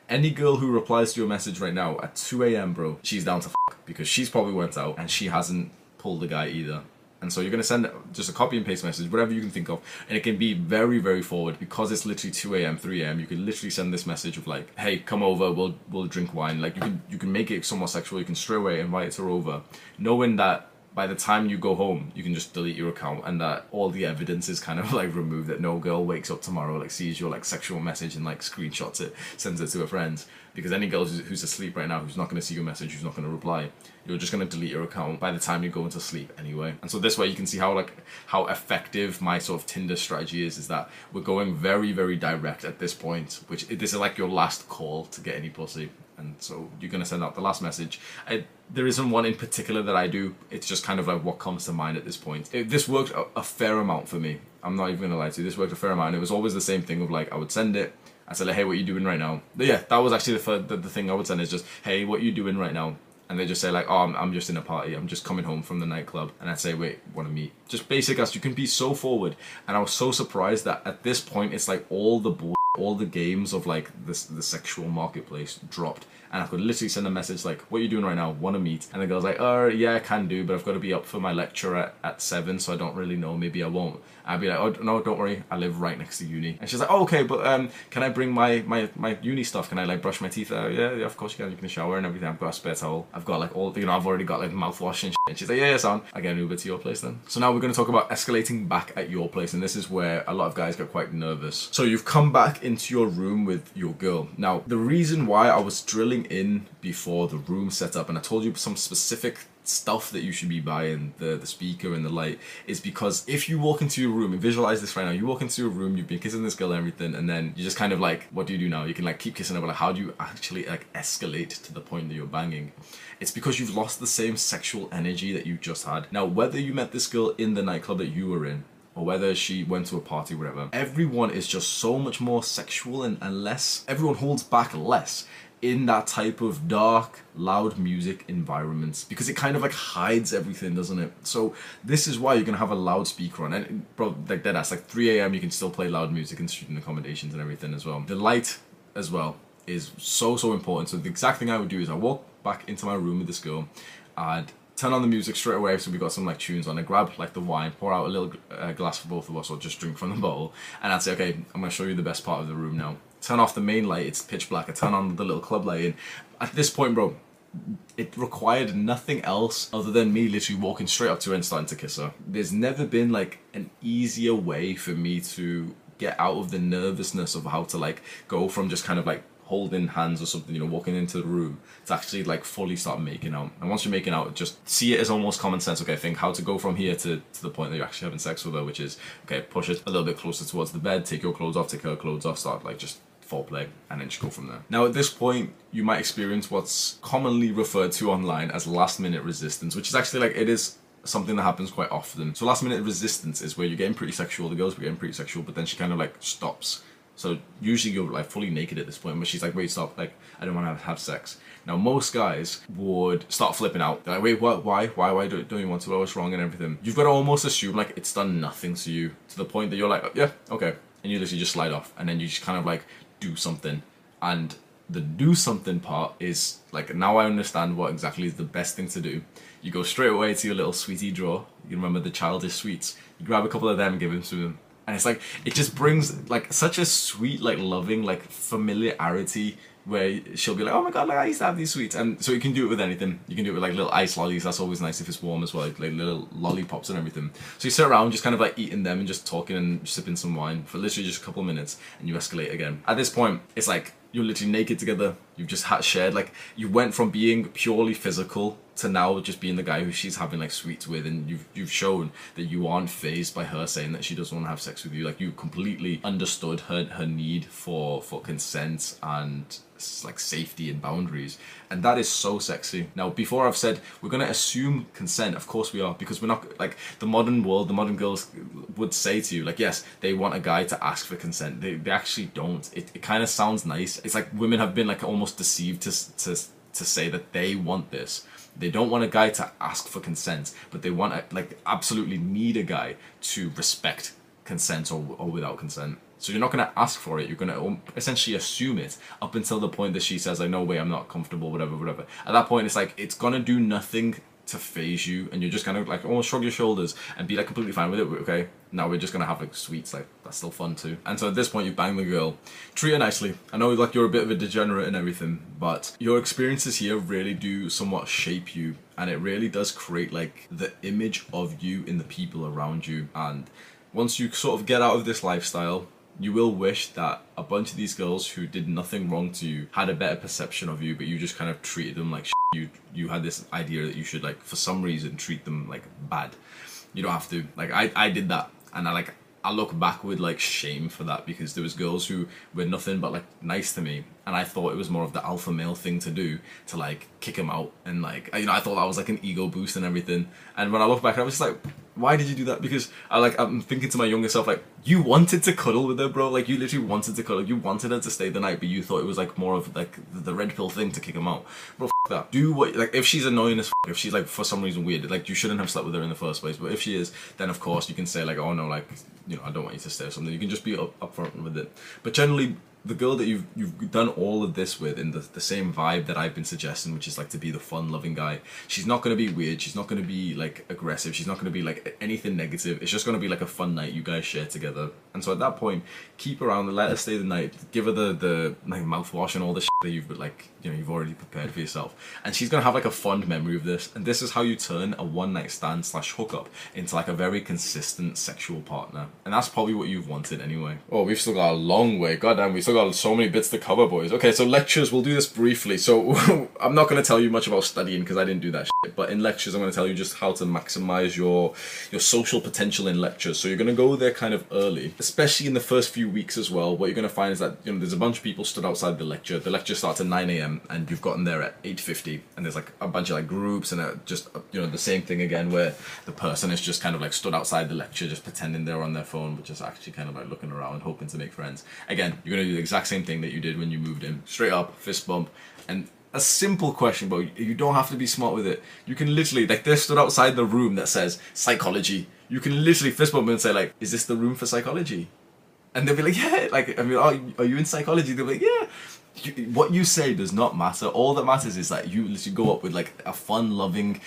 Any girl who replies to your message right now at 2 a.m., bro, she's down to fuck because she's probably went out and she hasn't pulled the guy either. And so you're going to send just a copy and paste message, whatever you can think of. And it can be very, very forward because it's literally 2 a.m., 3 a.m. You can literally send this message of like, hey, come over, we'll, we'll drink wine. Like you can, you can make it somewhat sexual. You can straight away invite her over, knowing that by the time you go home, you can just delete your account and that all the evidence is kind of like removed that no girl wakes up tomorrow, like sees your like sexual message and like screenshots it, sends it to her friends. Because any girl who's, who's asleep right now, who's not going to see your message, who's not going to reply, you're just going to delete your account by the time you go into sleep anyway. And so this way you can see how like how effective my sort of Tinder strategy is. Is that we're going very very direct at this point, which this is like your last call to get any pussy and so you're going to send out the last message. I, there isn't one in particular that I do. It's just kind of like what comes to mind at this point. It, this worked a, a, fair amount for me. I'm not even going to lie to you. This worked a fair amount. It was always the same thing of like I would send it. I said, hey, what you doing right now? But yeah, that was actually the, the, the thing I would send is just, hey, what you doing right now? and they just say like, "Oh, I'm, I'm, just in a party. I'm just coming home from the nightclub." And I'd say, "Wait, want to meet?" Just basic as you can be so forward. And I was so surprised that at this point, it's like all the bull, all the games of like this the sexual marketplace dropped, and I could literally send a message like, "What are you doing right now? Want to meet?" And the girl's like, "Oh, yeah, I can do, but I've got to be up for my lecture at, at seven, so I don't really know. Maybe I won't." I'd be like, "Oh no, don't worry. I live right next to uni." And she's like, "Oh, okay, but um, can I bring my my my uni stuff? Can I like brush my teeth?" Uh, yeah, yeah, of course you can. You can shower and everything. I've got a spare towel. I've got like all you know. I've already got like mouthwash and shit. And she's like, "Yeah, yeah, son. I get an Uber to your place then." So now we're going to talk about escalating back at your place, and this is where a lot of guys get quite nervous. So you've come back into your room with your girl. Now the reason why I was drilling in before the room setup, and I told you some specific stuff that you should be buying the the speaker and the light is because if you walk into your room and visualize this right now you walk into your room you've been kissing this girl and everything and then you just kind of like what do you do now you can like keep kissing her but like how do you actually like escalate to the point that you're banging it's because you've lost the same sexual energy that you just had now whether you met this girl in the nightclub that you were in or whether she went to a party, whatever. Everyone is just so much more sexual and, and less. Everyone holds back less in that type of dark, loud music environments because it kind of like hides everything, doesn't it? So this is why you're gonna have a loudspeaker on, and bro, like that. That's like 3 a.m. You can still play loud music in student accommodations and everything as well. The light as well is so so important. So the exact thing I would do is I walk back into my room with this girl, I'd turn on the music straight away so we got some like tunes on. I grab like the wine, pour out a little uh, glass for both of us, or just drink from the <laughs> bottle, and I'd say, okay, I'm gonna show you the best part of the room now turn off the main light, it's pitch black. I turn on the little club light, and at this point, bro, it required nothing else other than me literally walking straight up to her and starting to kiss her. There's never been like an easier way for me to get out of the nervousness of how to like go from just kind of like holding hands or something, you know, walking into the room to actually like fully start making out. And once you're making out, just see it as almost common sense. Okay, think how to go from here to, to the point that you're actually having sex with her, which is okay, push it a little bit closer towards the bed, take your clothes off, take her clothes off, start like just foreplay and then just go from there. Now at this point you might experience what's commonly referred to online as last minute resistance which is actually like it is something that happens quite often. So last minute resistance is where you're getting pretty sexual, the girls are getting pretty sexual but then she kind of like stops. So usually you're like fully naked at this point but she's like wait stop like I don't want to have sex. Now most guys would start flipping out. They're like, wait, what? Why? Why? Why don't, don't you want to? Oh, what's wrong and everything? You've got to almost assume like it's done nothing to you to the point that you're like, yeah, okay, and you literally just slide off, and then you just kind of like do something. And the do something part is like now I understand what exactly is the best thing to do. You go straight away to your little sweetie drawer. You remember the childish sweets. You grab a couple of them give them to them. And it's like it just brings like such a sweet, like loving, like familiarity where she'll be like, "Oh my god, like I used to have these sweets," and so you can do it with anything. You can do it with like little ice lollies. That's always nice if it's warm as well, like, like little lollipops and everything. So you sit around, just kind of like eating them and just talking and sipping some wine for literally just a couple of minutes, and you escalate again. At this point, it's like you're literally naked together. You've just had shared like you went from being purely physical to now just being the guy who she's having like sweets with, and you've you've shown that you aren't fazed by her saying that she doesn't want to have sex with you. Like you completely understood her her need for for consent and like safety and boundaries. And that is so sexy. Now before i've said we're going to assume consent of course we are because we're not like the modern world the modern girls would say to you like yes they want a guy to ask for consent. They, they actually don't. It, it kind of sounds nice. It's like women have been like almost deceived to to to say that they want this they don't want a guy to ask for consent, but they want a, like absolutely need a guy to respect consent or, or without consent. So you're not going to ask for it. You're going to um, essentially assume it up until the point that she says, like, no way, I'm not comfortable, whatever, whatever. At that point, it's like, it's going to do nothing to faze you and you're just kind of like almost shrug your shoulders and be like completely fine with it okay? Now we're just gonna have like sweets like that's still fun too. And so at this point you bang the girl. Treat her nicely. I know like you're a bit of a degenerate and everything but your experiences here really do somewhat shape you and it really does create like the image of you in the people around you. And once you sort of get out of this lifestyle you will wish that a bunch of these girls who did nothing wrong to you had a better perception of you, but you just kind of treated them like you. You had this idea that you should like for some reason treat them like bad. You don't have to. Like I, I did that, and I like I look back with like shame for that because there was girls who were nothing but like nice to me, and I thought it was more of the alpha male thing to do to like kick him out and like you know I thought that was like an ego boost and everything. And when I look back, I was just like, why did you do that? Because I like I'm thinking to my younger self like you wanted to cuddle with her, bro. Like you literally wanted to cuddle. You wanted her to stay the night, but you thought it was like more of like the red pill thing to kick him out, bro. That. Do what like if she's annoying as if she's like for some reason weird, like you shouldn't have slept with her in the first place. But if she is, then of course you can say like, oh no, like you know I don't want you to stay or something. You can just be up upfront with it. But generally the girl that you've you've done all of this with in the, the same vibe that I've been suggesting, which is like to be the fun loving guy. She's not gonna be weird. She's not gonna be like aggressive. She's not gonna be like anything negative. It's just gonna be like a fun night you guys share together. And so at that point, keep around and let her stay the night. Give her the the like mouthwash and all the shit that you've like you know you've already prepared for yourself. And she's gonna have like a fond memory of this. And this is how you turn a one night stand slash hookup into like a very consistent sexual partner. And that's probably what you've wanted anyway. Oh, we've still got a long way. Goddamn, we still got so many bits to cover, boys. Okay, so lectures, we'll do this briefly. So <laughs> I'm not going to tell you much about studying because I didn't do that shit. But in lectures, I'm going to tell you just how to maximize your your social potential in lectures. So you're going to go there kind of early, especially in the first few weeks as well. What you're going to find is that you know there's a bunch of people stood outside the lecture. The lecture starts at 9 a.m. and you've gotten there at 8:50, and there's like a bunch of like groups and uh, just uh, you know the same thing again where the person is just kind of like stood outside the lecture, just pretending they're on their phone, but just actually kind of like looking around, hoping to make friends. Again, you're going to do the exact same thing that you did when you moved in. Straight up, fist bump, and a simple question, but you don't have to be smart with it. You can literally, like, they stood outside the room that says psychology. You can literally fist bump and say, like, is this the room for psychology? And they'll be like, yeah. Like, I mean, are, are you in psychology? They'll be like, yeah. You, what you say does not matter. All that matters is that you literally go up with, like, a fun, loving,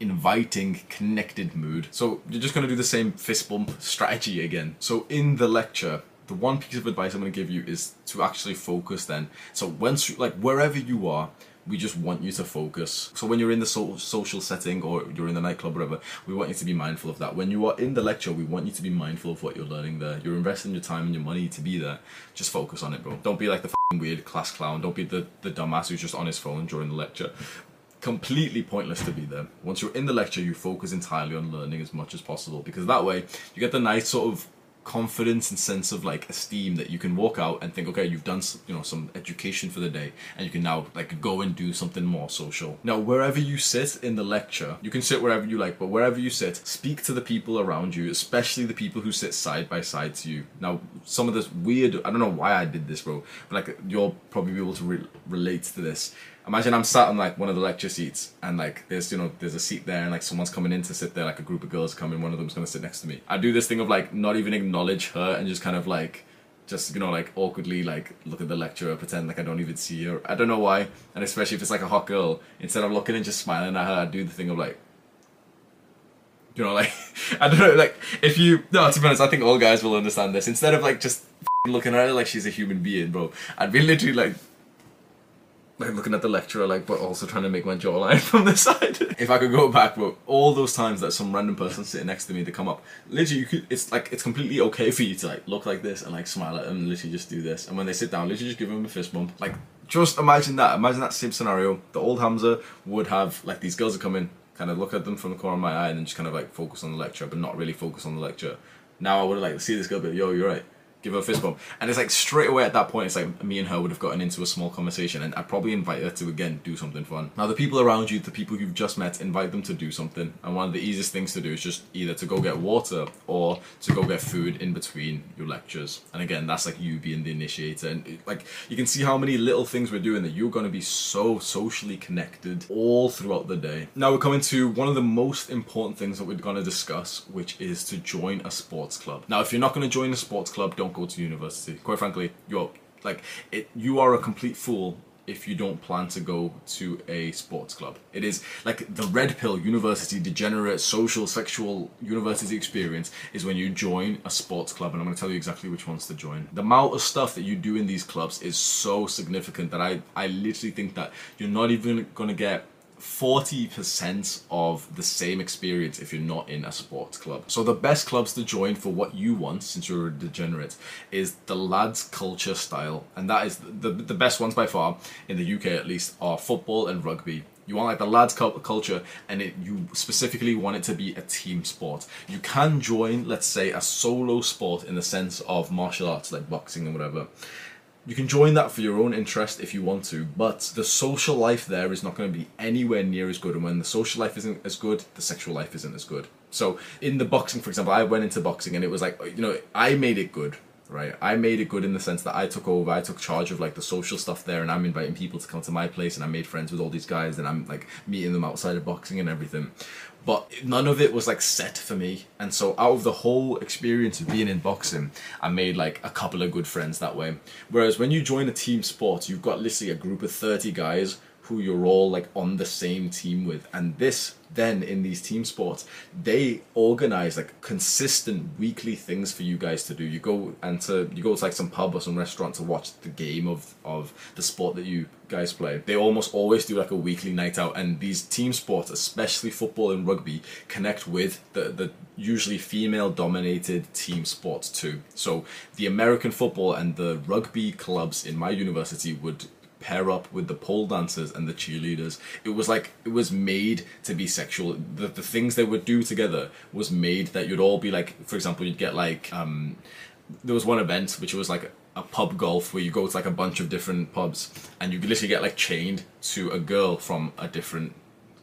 inviting, connected mood. So you're just gonna do the same fist bump strategy again. So in the lecture, the one piece of advice I'm going to give you is to actually focus then. So once you, like wherever you are, we just want you to focus. So when you're in the so- social setting or you're in the nightclub or whatever, we want you to be mindful of that. When you are in the lecture, we want you to be mindful of what you're learning there. You're investing your time and your money to be there. Just focus on it, bro. Don't be like the weird class clown. Don't be the, the dumbass who's just on his phone during the lecture. Completely pointless to be there. Once you're in the lecture, you focus entirely on learning as much as possible because that way you get the nice sort of confidence and sense of like esteem that you can walk out and think okay you've done you know some education for the day and you can now like go and do something more social. Now wherever you sit in the lecture you can sit wherever you like but wherever you sit speak to the people around you especially the people who sit side by side to you. Now some of this weird i don't know why i did this bro but like you'll probably be able to re- relate to this imagine I'm sat on like one of the lecture seats and like there's you know there's a seat there and like someone's coming in to sit there like a group of girls coming one of them's gonna sit next to me. I do this thing of like not even acknowledge her and just kind of like just you know like awkwardly like look at the lecturer pretend like I don't even see her. I don't know why. And especially if it's like a hot girl instead of looking and just smiling at her I do the thing of like you know like <laughs> I don't know like if you no to be honest I think all guys will understand this. Instead of like just looking at her like she's a human being bro I'd be literally like like looking at the lecturer, like, but also trying to make my jawline <laughs> from the side. if I could go back, but all those times that some random person sitting next to me to come up, literally, you could. It's like it's completely okay for you to like look like this and like smile at them, and literally just do this. And when they sit down, literally just give them a fist bump. Like, just imagine that. Imagine that same scenario. The old Hamza would have like these girls would come in, kind of look at them from the corner of my eye, and then just kind of like focus on the lecture, but not really focus on the lecture. Now I would like see this girl, be yo, you're right give her a fist bump. And it's like straight away at that point, it's like me and her would have gotten into a small conversation, and I'd probably invite her to again do something fun. Now, the people around you, the people you've just met, invite them to do something. And one of the easiest things to do is just either to go get water or to go get food in between your lectures. And again, that's like you being the initiator. And like you can see how many little things we're doing that you're going to be so socially connected all throughout the day. Now, we're coming to one of the most important things that we're going to discuss, which is to join a sports club. Now, if you're not going to join a sports club, don't don't go to university. Quite frankly, you're like it. You are a complete fool if you don't plan to go to a sports club. It is like the red pill university degenerate social sexual university experience is when you join a sports club and I'm going to tell you exactly which ones to join. The amount of stuff that you do in these clubs is so significant that I I literally think that you're not even going to get 40% of the same experience if you're not in a sports club. So the best clubs to join for what you want, since you're a degenerate, is the lads culture style. And that is the, the best ones by far, in the UK at least, are football and rugby. You want like the lads culture, and it, you specifically want it to be a team sport. You can join, let's say, a solo sport in the sense of martial arts like boxing and whatever you can join that for your own interest if you want to, but the social life there is not going to be anywhere near as good. And when the social life isn't as good, the sexual life isn't as good. So in the boxing, for example, I went into boxing and it was like, you know, I made it good, right? I made it good in the sense that I took over, I took charge of like the social stuff there, and I'm inviting people to come to my place, and I made friends with all these guys, and I'm like meeting them outside of boxing and everything but none of it was like set for me. And so out of the whole experience of being in boxing, I made like a couple of good friends that way. Whereas when you join a team sport, you've got literally a group of 30 guys who you're all like on the same team with. And this then in these team sports, they organize like consistent weekly things for you guys to do. You go and to you go to like some pub or some restaurant to watch the game of of the sport that you guys play. They almost always do like a weekly night out, and these team sports, especially football and rugby, connect with the the usually female dominated team sports too. So the American football and the rugby clubs in my university would pair up with the pole dancers and the cheerleaders. It was like it was made to be sexual. The the things they would do together was made that you'd all be like, for example, you'd get like um, there was one event which was like a pub golf where you go to like a bunch of different pubs and you literally get like chained to a girl from a different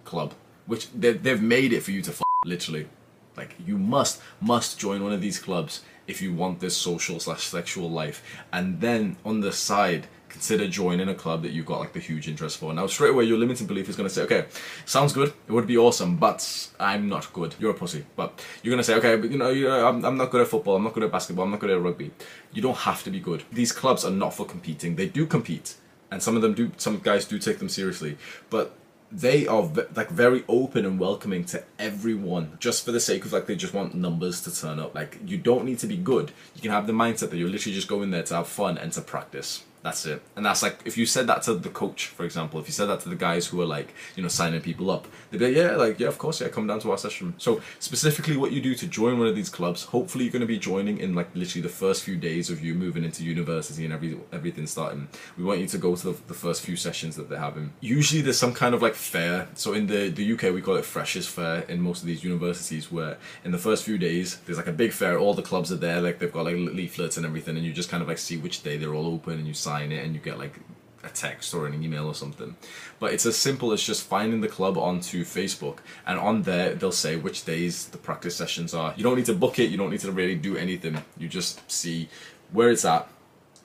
club, which they they've made it for you to f- literally. Like you must must join one of these clubs if you want this social slash sexual life, and then on the side consider joining a club that you've got like the huge interest for. Now, straight away, your limiting belief is going to say, okay, sounds good, it would be awesome, but I'm not good. You're a pussy. But you're going to say, okay, but you know, you know I'm, I'm not good at football, I'm not good at basketball, I'm not good at rugby. You don't have to be good. These clubs are not for competing. They do compete, and some of them do, some guys do take them seriously, but they are like very open and welcoming to everyone just for the sake of like they just want numbers to turn up like you don't need to be good you can have the mindset that you're literally just going there to have fun and to practice that's it. And that's like if you said that to the coach, for example, if you said that to the guys who are like, you know, signing people up, they'd be like, yeah, like, yeah, of course, yeah, come down to our session. So specifically what you do to join one of these clubs, hopefully you're gonna be joining in like literally the first few days of you moving into university and every everything starting. We want you to go to the, the first few sessions that they're having. Usually there's some kind of like fair. So in the, the UK we call it freshers fair in most of these universities where in the first few days there's like a big fair, all the clubs are there, like they've got like leaflets and everything, and you just kind of like see which day they're all open and you sign sign it and you get like a text or an email or something. But it's as simple as just finding the club onto Facebook and on there they'll say which days the practice sessions are. You don't need to book it, you don't need to really do anything. You just see where it's at,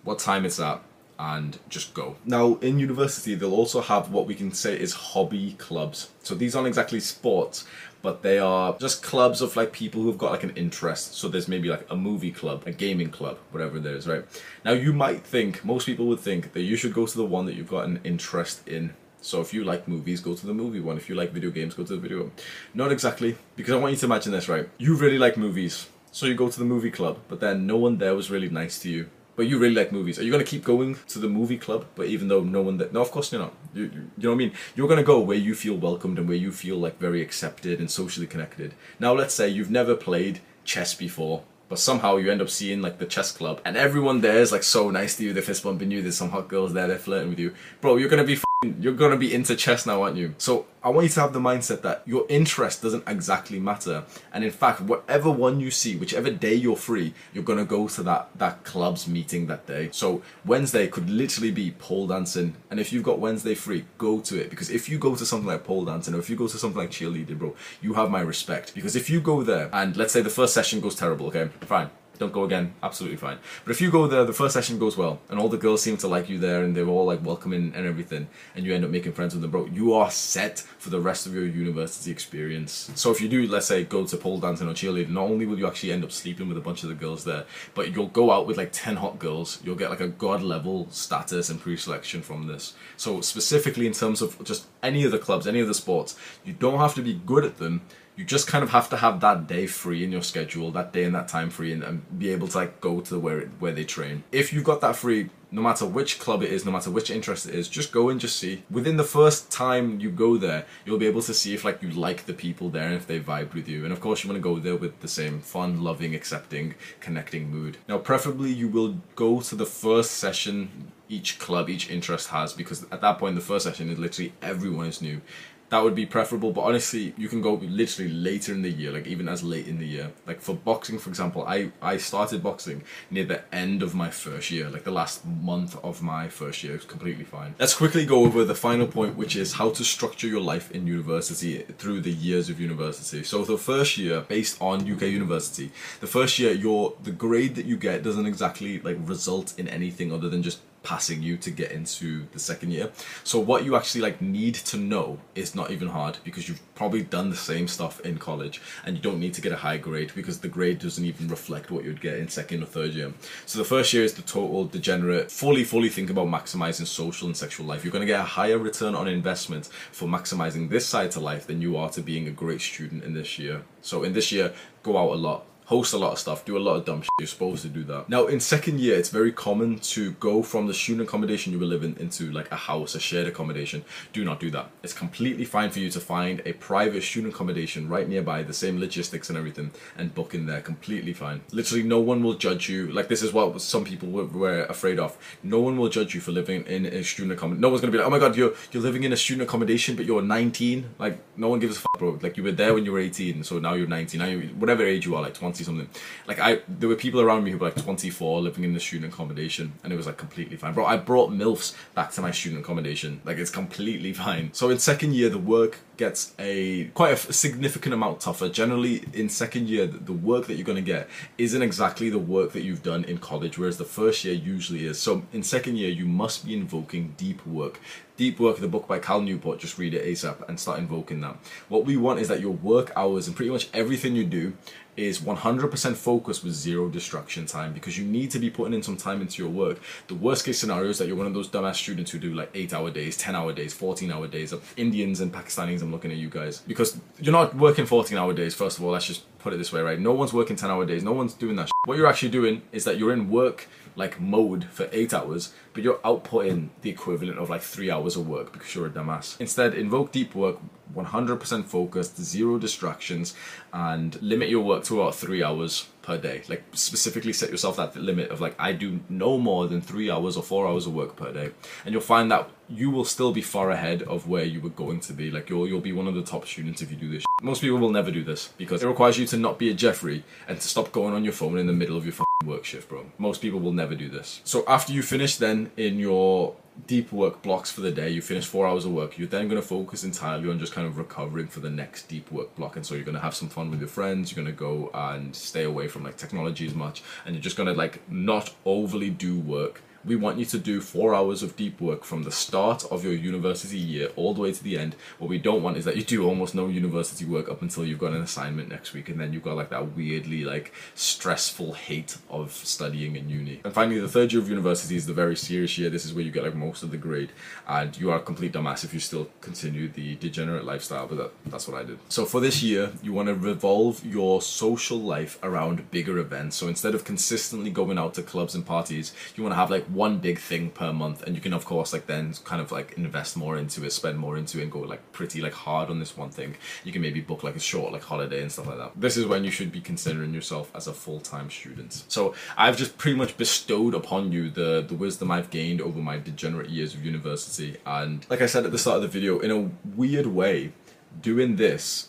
what time it's at, and just go. Now, in university, they'll also have what we can say is hobby clubs. So these aren't exactly sports, but they are just clubs of like people who've got like an interest. So there's maybe like a movie club, a gaming club, whatever there is, right? Now you might think, most people would think that you should go to the one that you've got an interest in. So if you like movies, go to the movie one. If you like video games, go to the video one. Not exactly, because I want you to imagine this, right? You really like movies. So you go to the movie club, but then no one there was really nice to you but you really like movies. Are you going to keep going to the movie club? But even though no one that no, of course you're not. You, you, you know what I mean? You're going to go where you feel welcomed and where you feel like very accepted and socially connected. Now, let's say you've never played chess before, but somehow you end up seeing like the chess club, and everyone there is like so nice to you. They're fist bumping you. There's some hot girls there. They're flirting with you, bro. You're gonna be you're gonna be into chess now, aren't you? So I want you to have the mindset that your interest doesn't exactly matter, and in fact, whatever one you see, whichever day you're free, you're gonna go to that that club's meeting that day. So Wednesday could literally be pole dancing, and if you've got Wednesday free, go to it. Because if you go to something like pole dancing or if you go to something like cheerleading, bro, you have my respect. Because if you go there and let's say the first session goes terrible, okay, fine don't go again, absolutely fine. But if you go there, the first session goes well, and all the girls seem to like you there, and they're all like welcoming and everything, and you end up making friends with them, bro, you are set for the rest of your university experience. So if you do, let's say, go to pole dancing or cheerleading, not only will you actually end up sleeping with a bunch of the girls there, but you'll go out with like 10 hot girls, you'll get like a god level status and pre-selection from this. So specifically in terms of just any of the clubs, any of the sports, you don't have to be good at them you just kind of have to have that day free in your schedule, that day and that time free, and, and be able to like go to where it, where they train. If you've got that free, no matter which club it is, no matter which interest it is, just go and just see. Within the first time you go there, you'll be able to see if like you like the people there and if they vibe with you. And of course, you want to go there with the same fun, loving, accepting, connecting mood. Now, preferably, you will go to the first session each club, each interest has, because at that point, the first session is literally everyone is new that would be preferable. But honestly, you can go literally later in the year, like even as late in the year. Like for boxing, for example, I I started boxing near the end of my first year, like the last month of my first year. It was completely fine. Let's quickly go over the final point, which is how to structure your life in university through the years of university. So the first year, based on UK university, the first year, your the grade that you get doesn't exactly like result in anything other than just passing you to get into the second year. So what you actually like need to know is not even hard because you've probably done the same stuff in college and you don't need to get a high grade because the grade doesn't even reflect what you'd get in second or third year. So the first year is the total degenerate, fully, fully think about maximizing social and sexual life. You're going to get a higher return on investment for maximizing this side to life than you are to being a great student in this year. So in this year, go out a lot, host a lot of stuff, do a lot of dumb shit. You're supposed to do that. Now, in second year, it's very common to go from the student accommodation you were living into like a house, a shared accommodation. Do not do that. It's completely fine for you to find a private student accommodation right nearby, the same logistics and everything, and book in there. Completely fine. Literally, no one will judge you. Like this is what some people were, afraid of. No one will judge you for living in a student accommodation. No one's gonna be like, oh my god, you're you're living in a student accommodation, but you're 19. Like no one gives a fuck, bro. Like you were there when you were 18, so now you're 19. Now you whatever age you are, like 20 something. Like I, there were people around me who were like 24 living in the student accommodation, and it was like completely fine. Bro, I brought milfs back to my student accommodation. Like it's completely fine. So in second year, the work gets a quite a significant amount tougher. Generally, in second year, the work that you're going to get isn't exactly the work that you've done in college, whereas the first year usually is. So in second year, you must be invoking deep work. Deep Work, of the book by Cal Newport, just read it ASAP and start invoking that. What we want is that your work hours and pretty much everything you do is 100% focused with zero distraction time because you need to be putting in some time into your work. The worst case scenario is that you're one of those dumbass students who do like 8 hour days, 10 hour days, 14 hour days. Indians and Pakistanis, I'm looking at you guys. Because you're not working 14 hour days, first of all, let's just put it this way, right? No one's working 10 hour days, no one's doing that. What you're actually doing is that you're in work like mode for eight hours, but you're outputting the equivalent of like three hours of work because you're a dumbass. Instead, invoke deep work, 100% focused, zero distractions, and limit your work to about three hours per day. Like specifically set yourself that limit of like I do no more than three hours or four hours of work per day, and you'll find that you will still be far ahead of where you were going to be. Like you'll you'll be one of the top students if you do this. Most people will never do this because it requires you to not be a Jeffrey and to stop going on your phone in the middle of your work shift, bro. Most people will never do this. So after you finish then in your deep work blocks for the day, you finish four hours of work, you're then going to focus entirely on just kind of recovering for the next deep work block. And so you're going to have some fun with your friends, you're going to go and stay away from like technology as much, and you're just going to like not overly do work we want you to do four hours of deep work from the start of your university year all the way to the end. What we don't want is that you do almost no university work up until you've got an assignment next week, and then you've got like that weirdly like stressful hate of studying in uni. And finally, the third year of university is the very serious year. This is where you get like most of the grade, and you are a complete dumbass if you still continue the degenerate lifestyle. But that, that's what I did. So for this year, you want to revolve your social life around bigger events. So instead of consistently going out to clubs and parties, you want to have like one big thing per month and you can of course like then kind of like invest more into it spend more into it and go like pretty like hard on this one thing. You can maybe book like a short like holiday and stuff like that. This is when you should be considering yourself as a full-time student. So i've just pretty much bestowed upon you the the wisdom i've gained over my degenerate years of university. And like i said at the start of the video in a weird way doing this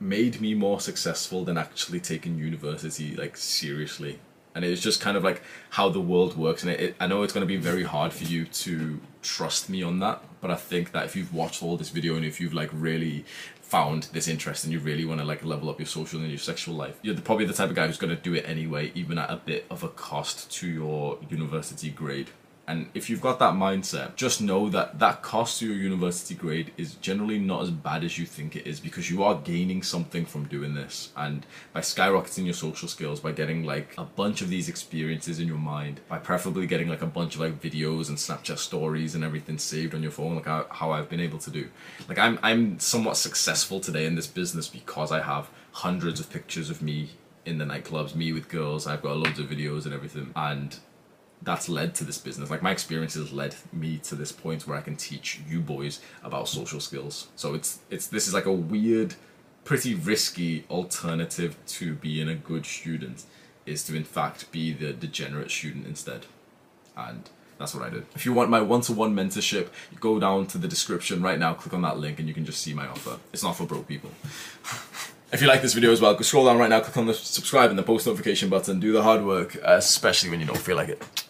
made me more successful than actually taking university like seriously and it's just kind of like how the world works and it, it, i know it's going to be very hard for you to trust me on that But I think that if you've watched all this video and if you've like really found this interest and you really want to like level up your social and your sexual life, you're probably the type of guy who's going to do it anyway, even at a bit of a cost to your university grade. And if you've got that mindset, just know that that cost to your university grade is generally not as bad as you think it is because you are gaining something from doing this. And by skyrocketing your social skills, by getting like a bunch of these experiences in your mind, by preferably getting like a bunch of like videos and Snapchat stories and everything saved on your phone, like how, I've been able to do. Like I'm I'm somewhat successful today in this business because I have hundreds of pictures of me in the nightclubs, me with girls. I've got loads of videos and everything. And that's led to this business. Like my experiences led me to this point where I can teach you boys about social skills. So it's it's this is like a weird, pretty risky alternative to being a good student is to in fact be the degenerate student instead. And that's what I did. If you want my one-to-one mentorship, go down to the description right now, click on that link and you can just see my offer. It's not for broke people. <laughs> If you like this video as well, go scroll down right now, click on the subscribe and the post notification button. Do the hard work, uh, especially when you don't feel like it.